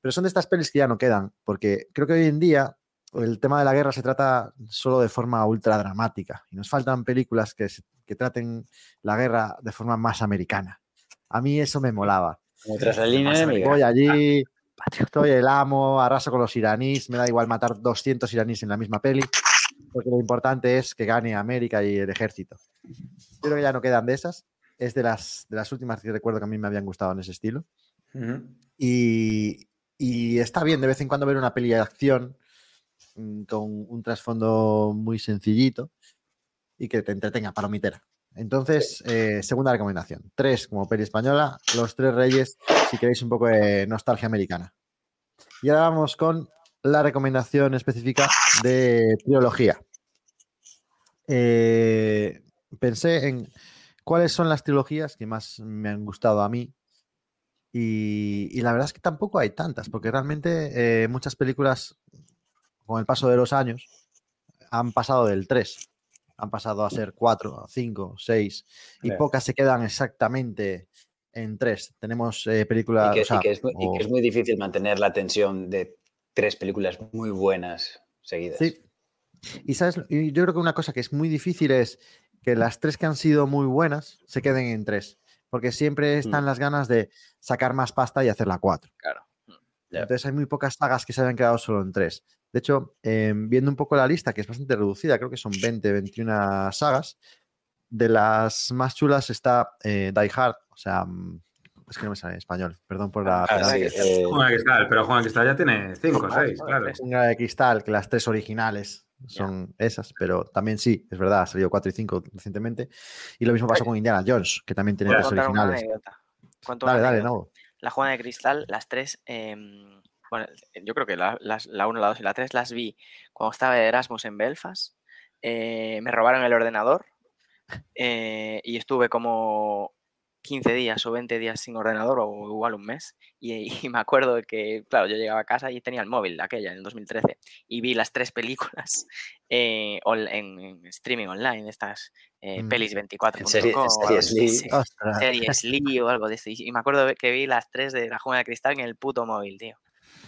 Pero son de estas pelis que ya no quedan, porque creo que hoy en día el tema de la guerra se trata solo de forma ultra dramática y nos faltan películas que, traten la guerra de forma más americana. A mí eso me molaba. Tras la línea. Voy allí, soy el amo, arraso con los iraníes, me da igual matar 200 iraníes en la misma peli, porque lo importante es que gane América y el ejército. Creo que ya no quedan de esas. Es de las, de las últimas que recuerdo que a mí me habían gustado en ese estilo. Y, y está bien de vez en cuando ver una peli de acción mm, con un trasfondo muy sencillito y que te entretenga, palomitera. Entonces, eh, segunda recomendación. Tres como peli española, Los Tres Reyes, si queréis un poco de nostalgia americana. Y ahora vamos con la recomendación específica de trilogía. Eh, pensé en cuáles son las trilogías que más me han gustado a mí y, y la verdad es que tampoco hay tantas, porque realmente eh, muchas películas, con el paso de los años, han pasado del 3, han pasado a ser 4, 5, 6, y pocas se quedan exactamente en 3. Tenemos eh, Y películas... que, o sea, y que es muy, y o- que es muy difícil mantener la tensión de tres películas muy buenas seguidas. Sí. Y sabes, yo creo que una cosa que es muy difícil es que las tres que han sido muy buenas se queden en tres. Porque siempre están las ganas de sacar más pasta y hacer la cuatro. Claro. Ya. Entonces hay muy pocas sagas que se hayan quedado solo en tres. De hecho, eh, viendo un poco la lista, que es bastante reducida, creo que son 20, 21 sagas, de las más chulas está eh, Die Hard, o sea, mm, es que no me sale en español, perdón por la... Ah, sí, eh, Juan de Cristal, pero Juan de Cristal ya tiene cinco o Ah, seis, joder, claro. Jungla de Cristal, que las tres originales son esas, pero también sí, es verdad, ha salido 4 y 5 recientemente. Y lo mismo pasó con Indiana Jones, que también tiene tres originales. Dale, dale, no. La Juana de Cristal, las tres, em, bueno, yo creo que la, las- la 1, la 2 y la 3 las vi cuando estaba de Erasmus en Belfast. eh, me robaron el ordenador eh, y estuve como 15 días o 20 días sin ordenador o igual un mes. Y, y me acuerdo que, claro, yo llegaba a casa y tenía el móvil, aquella, en el 2013, y vi las tres películas eh, on- en, en streaming online, estas eh, Mm. pelis 24 En serie- en series Lee. Series Lee o algo de esto. Y y me acuerdo que vi las tres de la Juega de Cristal en el puto móvil, tío.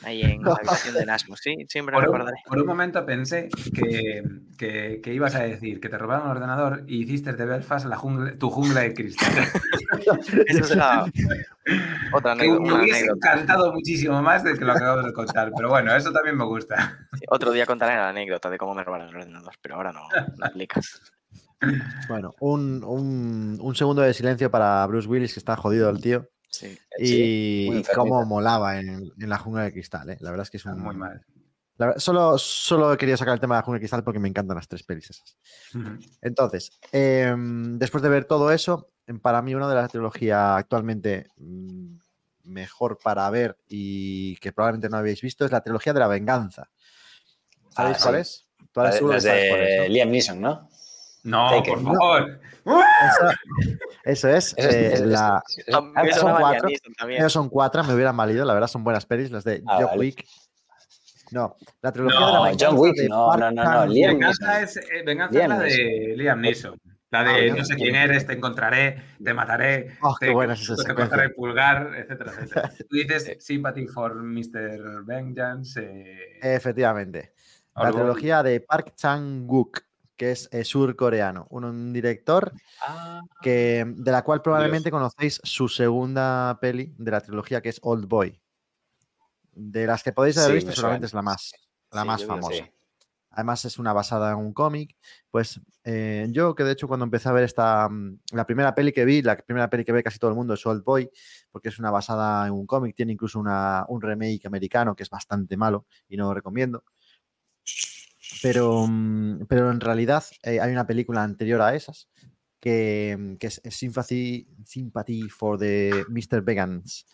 Ahí en la habitación de Erasmus, sí, siempre me Por un, acordaré. por un momento pensé que, que- que ibas a decir que te robaron el ordenador y hiciste de Belfast la jungla- tu jungla de cristal. Eso será Otra Que anécdota. me hubiese anécdota. encantado muchísimo más de que lo acabamos de contar. Pero bueno, eso también me gusta. Sí, Otro día contaré la anécdota de cómo me robaron el ordenador, pero ahora no, no aplicas. Bueno, un, un- un segundo de silencio para Bruce Willis, que está jodido el tío. Sí. Y, cómo molaba en, en la jungla de cristal, ¿eh? La verdad es que es un. Muy mal. la solo, solo he querido sacar el tema de la jungla de cristal porque me encantan las tres pelis esas. Entonces, em, después de ver todo eso, em, para mí una de las trilogías actualmente mm, mejor para ver y que probablemente no habéis visto es la trilogía de la venganza. ¿Sabéis Ah, cuál sí. es? Tú de ¿no? Liam Neeson, ¿no? No, Taken. por No. Eso, eso es. Eso es- eh, eso la- ah, son cuatro. También. son cuatro, me hubieran valido, la verdad son buenas pelis, las de Ah, John vale. Wick. No, la trilogía No, de la John Wick, de no, no, no, no, Liam Venganza es, eh, venganza Liam es la de Liam Neeson. La Ah, de Liam no sé quién eres, te encontraré, te mataré, Oh, qué te, buena es esa te cortaré el pulgar, etcétera, etcétera. Tú dices Sympathy for Mr. Vengeance. eh, Efectivamente. La trilogía de Park Chan-wook, que es eh, surcoreano, un, un director Ah, que, de la cual probablemente conocéis su segunda peli de la trilogía, que es Old Boy. De las que podéis haber Sí, visto, suena. es la más, la sí, más famosa. sí. Además es una basada en un cómic. Pues eh, yo que de hecho cuando empecé a ver esta, mm, la primera peli que vi, la primera peli que ve casi todo el mundo es Old Boy, porque es una basada en un cómic, tiene incluso una- un remake americano que es bastante malo y no lo recomiendo. Pero, mm, pero en realidad eh, hay una película anterior a esas que, mm, que es Sympathy, Sympathy for the Mr. Vegans.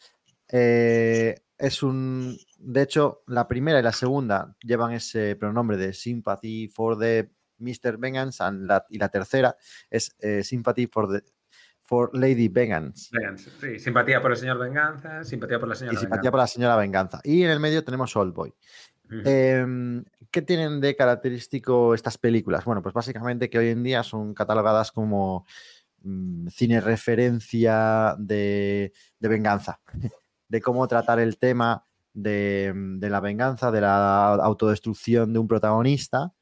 Eh, es un. De hecho, la primera y la segunda llevan ese pronombre de Sympathy for the Mr. Vegans and la- y la tercera es eh, Sympathy for the for Lady Vegans. Vengeance. Sí, simpatía por el señor Venganza, simpatía por la señora Y simpatía por la señora Venganza. Y en el medio tenemos Old Boy. Em, ¿Qué tienen de característico estas películas? Bueno, pues básicamente que hoy en día son catalogadas como mm, cine referencia de, de venganza, de cómo tratar el tema de, mm, de la venganza, de la autodestrucción de un protagonista,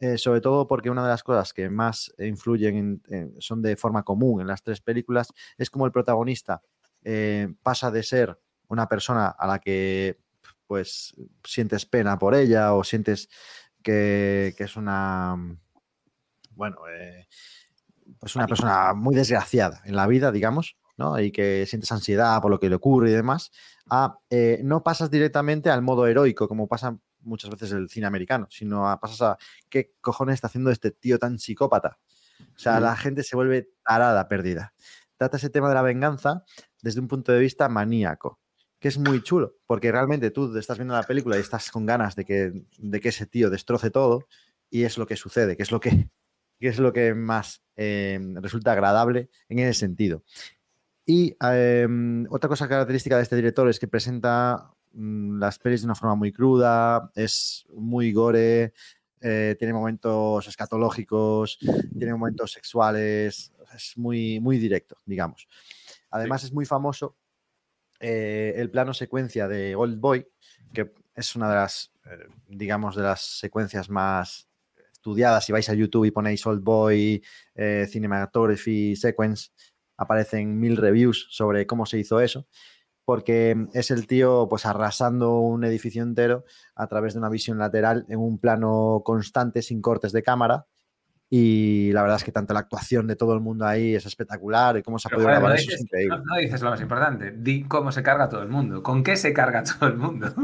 eh, sobre todo porque una de las cosas que más influyen en- en- son de forma común en las tres películas es como el protagonista eh, pasa de ser una persona a la que pues sientes pena por ella o sientes que, que es una, bueno, eh, pues una persona muy desgraciada en la vida, digamos, ¿no? Y que sientes ansiedad por lo que le ocurre y demás, a eh, no pasas directamente al modo heroico, como pasa muchas veces en el cine americano, sino a, pasas a qué cojones está haciendo este tío tan psicópata. O sea, la gente se vuelve tarada, perdida. Trata ese tema de la venganza desde un punto de vista maníaco, que es muy chulo, porque realmente tú estás viendo la película y estás con ganas de que, de que ese tío destroce todo, y es lo que sucede, que es lo que, que es lo que más eh, resulta agradable en ese sentido. Y eh, otra cosa característica de este director es que presenta mm, las pelis de una forma muy cruda, es muy gore, eh, tiene momentos escatológicos, tiene momentos sexuales, es muy, muy directo, digamos. Además es muy famoso eh, el plano secuencia de Old Boy, que es una de las, eh, digamos, de las secuencias más estudiadas. Si vais a YouTube y ponéis Old Boy, eh, Cinematography Sequence, aparecen mil reviews sobre cómo se hizo eso, porque es el tío pues arrasando un edificio entero a través de una visión lateral en un plano constante sin cortes de cámara. Y la verdad es que tanto la actuación de todo el mundo ahí es espectacular y cómo se ha Pero, podido grabar eso es increíble. no- no dices lo más importante. Di cómo se carga todo el mundo. ¿Con qué se carga todo el mundo?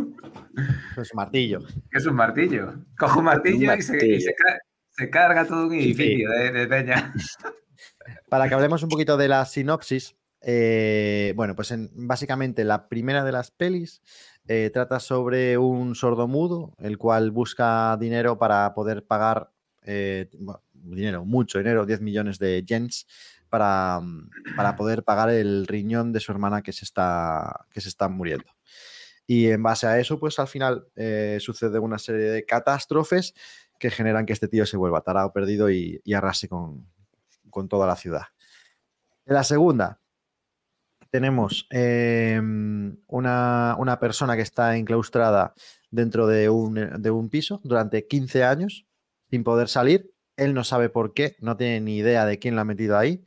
Con su martillo. Es un martillo. Coge un martillo, y, se, y martillo. se ca- se carga todo un Sí, sí. edificio de, de peña. Para que hablemos un poquito de la sinopsis, eh, bueno, pues en- básicamente la primera de las pelis eh, trata sobre un sordomudo, el cual busca dinero para poder pagar, eh, bueno, dinero, mucho dinero, 10 millones de yens, para, mm, para poder pagar el riñón de su hermana que se está, que se está muriendo. Y en base a eso, pues al final eh, sucede una serie de catástrofes que generan que este tío se vuelva tarado, perdido y, y arrase con, con toda la ciudad. En la segunda, tenemos eh, una, una persona que está enclaustrada dentro de un, de un piso durante 15 años sin poder salir. Él no sabe por qué, no tiene ni idea de quién lo ha metido ahí.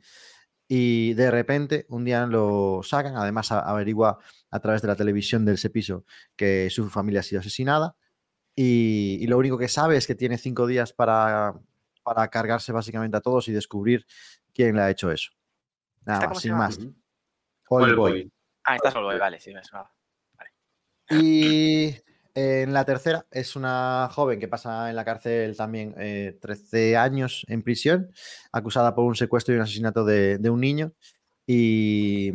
y de repente un día lo sacan, además a- averigua a través de la televisión del ese piso que su familia ha sido asesinada y, y lo único que sabe es que tiene cinco días para, para cargarse básicamente a todos y descubrir quién le ha hecho eso. Nada ¿Esta más, cómo se sin más. Ujú. Old Old Boy. Boy. Ah, esta solo, vale, sí, me sonaba. Y en la tercera es una joven que pasa en la cárcel también eh, 13 años en prisión, acusada por un secuestro y un asesinato de, un niño. Y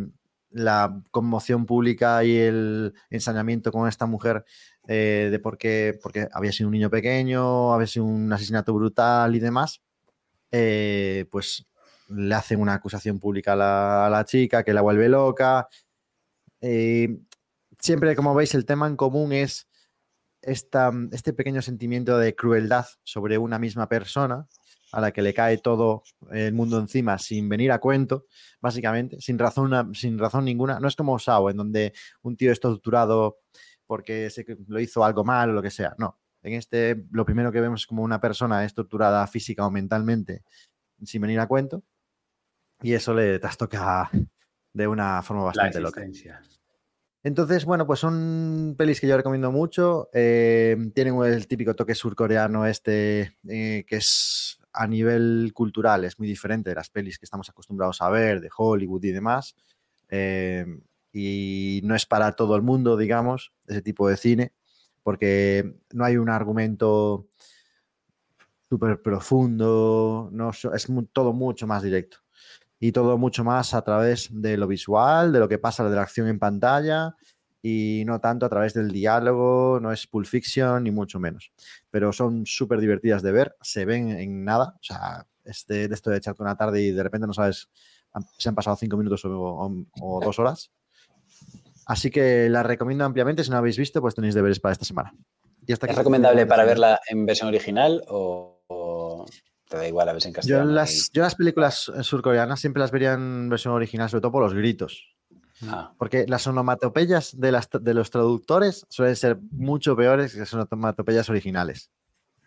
la conmoción pública y el ensañamiento con esta mujer eh, de por qué, porque había sido un niño pequeño, había sido un asesinato brutal y demás, eh, pues le hacen una acusación pública a la, a la chica que la vuelve loca. Eh, siempre, como veis, el tema en común es esta, este pequeño sentimiento de crueldad sobre una misma persona a la que le cae todo el mundo encima sin venir a cuento, básicamente, sin razón, una- sin razón ninguna. No es como Sao, en donde un tío es torturado porque se, lo hizo algo mal o lo que sea. No. En este, lo primero que vemos es como una persona es torturada física o mentalmente sin venir a cuento. Y eso le trastoca de una forma La bastante loca. Entonces, bueno, pues son pelis que yo recomiendo mucho. eh, tienen el típico toque surcoreano este, eh, que es a nivel cultural, es muy diferente de las pelis que estamos acostumbrados a ver, de Hollywood y demás. eh, y no es para todo el mundo, digamos, ese tipo de cine, porque no hay un argumento súper profundo, no, es todo mucho más directo. Y todo mucho más a través de lo visual, de lo que pasa de la acción en pantalla y no tanto a través del diálogo, no es Pulp Fiction ni mucho menos. Pero son súper divertidas de ver, se ven en nada, o sea, es de, de esto de echarte una tarde y de repente no sabes si han pasado cinco minutos o, o- o dos horas. Así que la recomiendo ampliamente, si no la habéis visto, pues tenéis deberes para esta semana. Y hasta ¿Es recomendable para verla en versión original o te da igual la versión Yo castellana? las, yo las películas eh, surcoreanas siempre las vería en versión original, sobre todo por los gritos. Ah, Porque las onomatopeyas de, las, de los traductores suelen ser mucho peores que las onomatopeyas originales.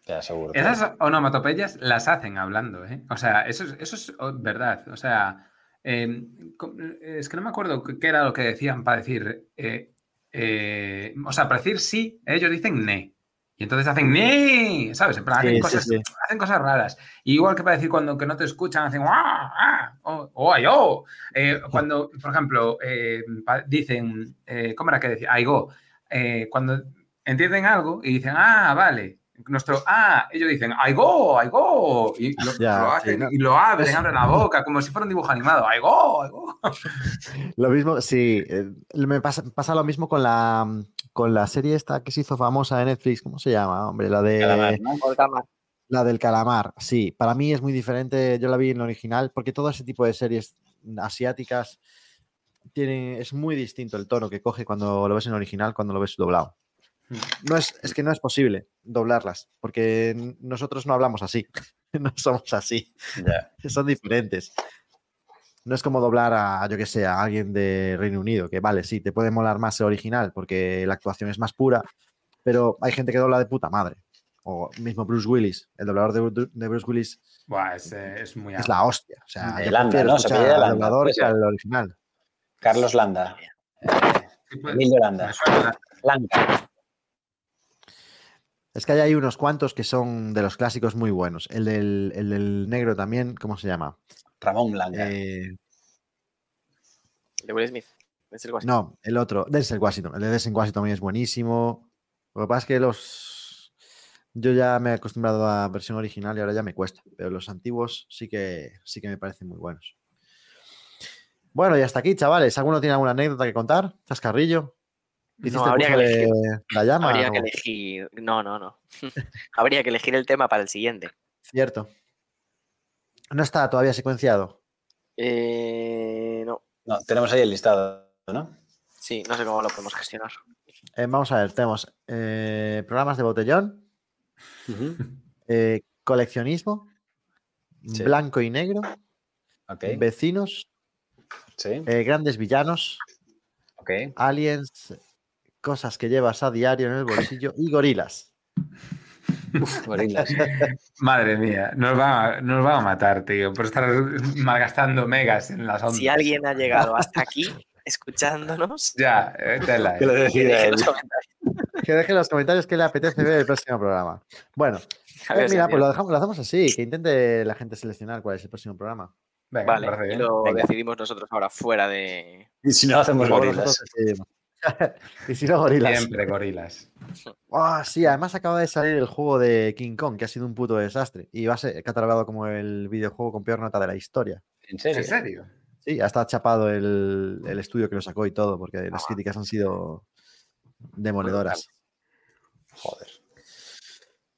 ya seguro. Esas onomatopeyas las hacen hablando, ¿eh? O sea, eso es, eso es oh, verdad. O sea, eh, co- es que no me acuerdo qué qué era lo que decían para decir. eh, eh, o sea, para decir sí, ellos dicen ne. Y entonces hacen ne, ¿sabes? En plan, hacen, Sí, cosas, sí. hacen cosas raras. Y igual que para decir cuando que no te escuchan, hacen ¡ah! ¡ah! ¡oh! ¡oh! ay, oh". Eh, cuando, por ejemplo, eh, dicen, eh, ¿cómo era que decía? Ay, go. Eh, cuando entienden algo y dicen, ah, vale. Nuestro, ah, ellos dicen, I go, I go. Y lo, Ya, lo sí, hacen no. y lo abren, abren la boca, como si fuera un dibujo animado. I go, I go. Lo mismo, sí, eh, me pasa, pasa lo mismo con la, con la serie esta que se hizo famosa de Netflix, ¿cómo se llama? Hombre, la de Calamar, ¿no? la del calamar. Sí, para mí es muy diferente. Yo la vi en la original porque todo ese tipo de series asiáticas tienen, es muy distinto el tono que coge cuando lo ves en original, cuando lo ves doblado. No es, es que no es posible doblarlas, porque nosotros no hablamos así, no somos así, son diferentes. No es como doblar a, yo que sé, a alguien de Reino Unido, que vale, sí, te puede molar más el original porque la actuación es más pura, pero hay gente que dobla de puta madre. O mismo Bruce Willis, el doblador de, de Bruce Willis Buah, es, eh, es muy es alto. la hostia. O sea, Landa, doblador que al original. Carlos Landa. Pues, me Landa. Landa. Es que hay ahí unos cuantos que son de los clásicos muy buenos. El del, el del negro también, ¿cómo se llama? Ramón Landa. Eh, De Will Smith. No, el otro, Denzel Washington. El de Denzel Washington también es buenísimo. Lo que pasa es que los... Yo ya me he acostumbrado a versión original y ahora ya me cuesta. Pero los antiguos sí que, sí que me parecen muy buenos. Bueno, y hasta aquí, chavales. ¿Alguno tiene alguna anécdota que contar? ¿Chascarrillo? ¿Hiciste No, habría que elegir. la llama? Habría que o- elegir. No, no, no. Habría que elegir el tema para el siguiente. Cierto. No está todavía secuenciado. Eh, no. No, tenemos ahí el listado, ¿no? Sí, no sé cómo lo podemos gestionar. Eh, vamos a ver, tenemos eh, programas de botellón, eh, coleccionismo, Sí. blanco y negro, vecinos, Sí. eh, grandes villanos, aliens, cosas que llevas a diario en el bolsillo y gorilas. Uf, gorilas. Madre mía, nos va, nos va a matar, tío, por estar malgastando megas en las ondas. Si alguien ha llegado hasta aquí escuchándonos, Ya, eh, tela, Que lo eh. que decida deje en él. los comentarios. Que deje en los comentarios que le apetece ver el próximo programa. Bueno, eh, ver, mira, pues lo, dejamos, lo hacemos así, que intente la gente seleccionar cuál es el próximo programa. Venga, Vale, y lo Venga. decidimos nosotros ahora fuera de... Y si no, hacemos gorilas. y si no, gorilas. Siempre gorilas. Ah, sí, además acaba de salir el juego de King Kong, que ha sido un puto desastre. Y va a ser catalogado como el videojuego con peor nota de la historia. ¿En serio? ¿En serio? Sí, hasta chapado el, el estudio que lo sacó y todo, porque las críticas han sido demoledoras. Joder.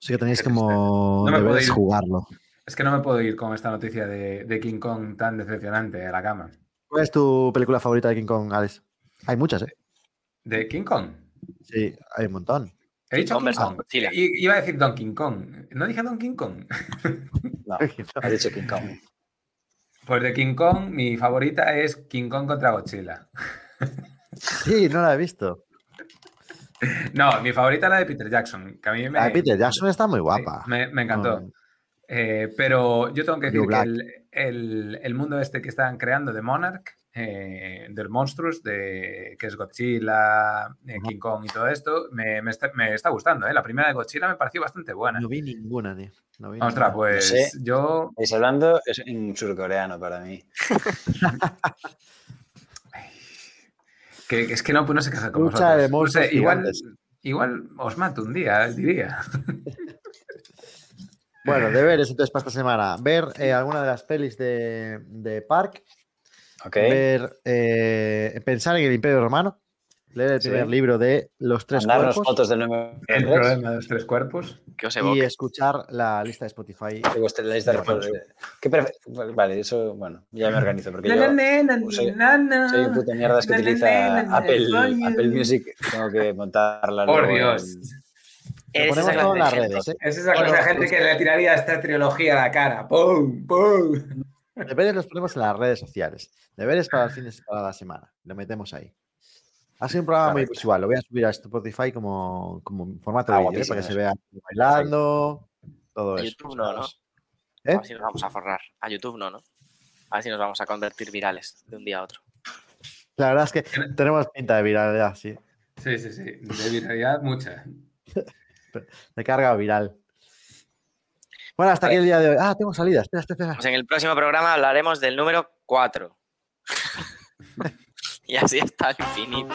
Así que tenéis como No me ir. jugarlo. Es que no me puedo ir con esta noticia de, de King Kong tan decepcionante a la cama. ¿Cuál es tu película favorita de King Kong, Alex? Hay muchas, ¿eh? ¿De King Kong? Sí, hay un montón. He dicho Kong King Kong. I- Iba a decir Donkey Kong. ¿No dije Donkey Kong? No, ha dicho King Kong. Pues de King Kong, mi favorita es King Kong contra Godzilla. Sí, no la he visto. No, mi favorita es la de Peter Jackson, que a mí me, La de Peter Jackson está muy guapa. me, me encantó. No, Eh, pero yo tengo que decir que el, el- el mundo este que están creando de Monarch, eh, del Monstruos, de, que es Godzilla, eh. King Kong y todo esto, me, me está, me está gustando. ¿eh? La primera de Godzilla me pareció bastante buena. no vi ninguna, tío. No vi Ostras, ninguna. pues sé. yo Estáis hablando es en surcoreano para mí. que, que es que no, pues no qué hacer con Lucha de vosotros. No sé, igual, igual os mato un día, diría. Bueno, deberes entonces para esta semana. Ver eh, alguna de las pelis de, de Park. Eh, pensar en el Imperio Romano. Leer el Sí. primer libro de Los Tres Mandarnos Cuerpos. fotos del número El 3 problema de los tres cuerpos. Que os Y escuchar la lista de Spotify. de vuestra lista de Bueno, fotos. ¿Qué prefe- Vale, eso, bueno, ya me organizo porque yo soy- soy soy un puto mierdas que utiliza Apple, Apple Music. Tengo que montarla. Por luego Dios. ¿eh? Es esa clase de gente pues- que le tiraría esta trilogía a la cara. ¡Pum! ¡Pum! Deberes los ponemos en las redes sociales. Deberes para el fin de para la semana. Lo metemos ahí. Ha sido un programa muy visual. Lo voy a subir a Spotify como, como en formato Ah, de vídeo, ¿eh? para que se vea bailando, todo A eso. YouTube no, ¿no? ¿Eh? A ver si nos vamos a forrar. A YouTube no, ¿no? A ver si nos vamos a convertir virales de un día a otro. La verdad es que tenemos pinta de viralidad, sí. Sí, sí, sí. De viralidad, mucha. De carga viral. Bueno, hasta aquí el día de hoy. Ah, tengo salida. Espera, espera, espera. Pues en el próximo programa hablaremos del número 4. y así hasta el infinito.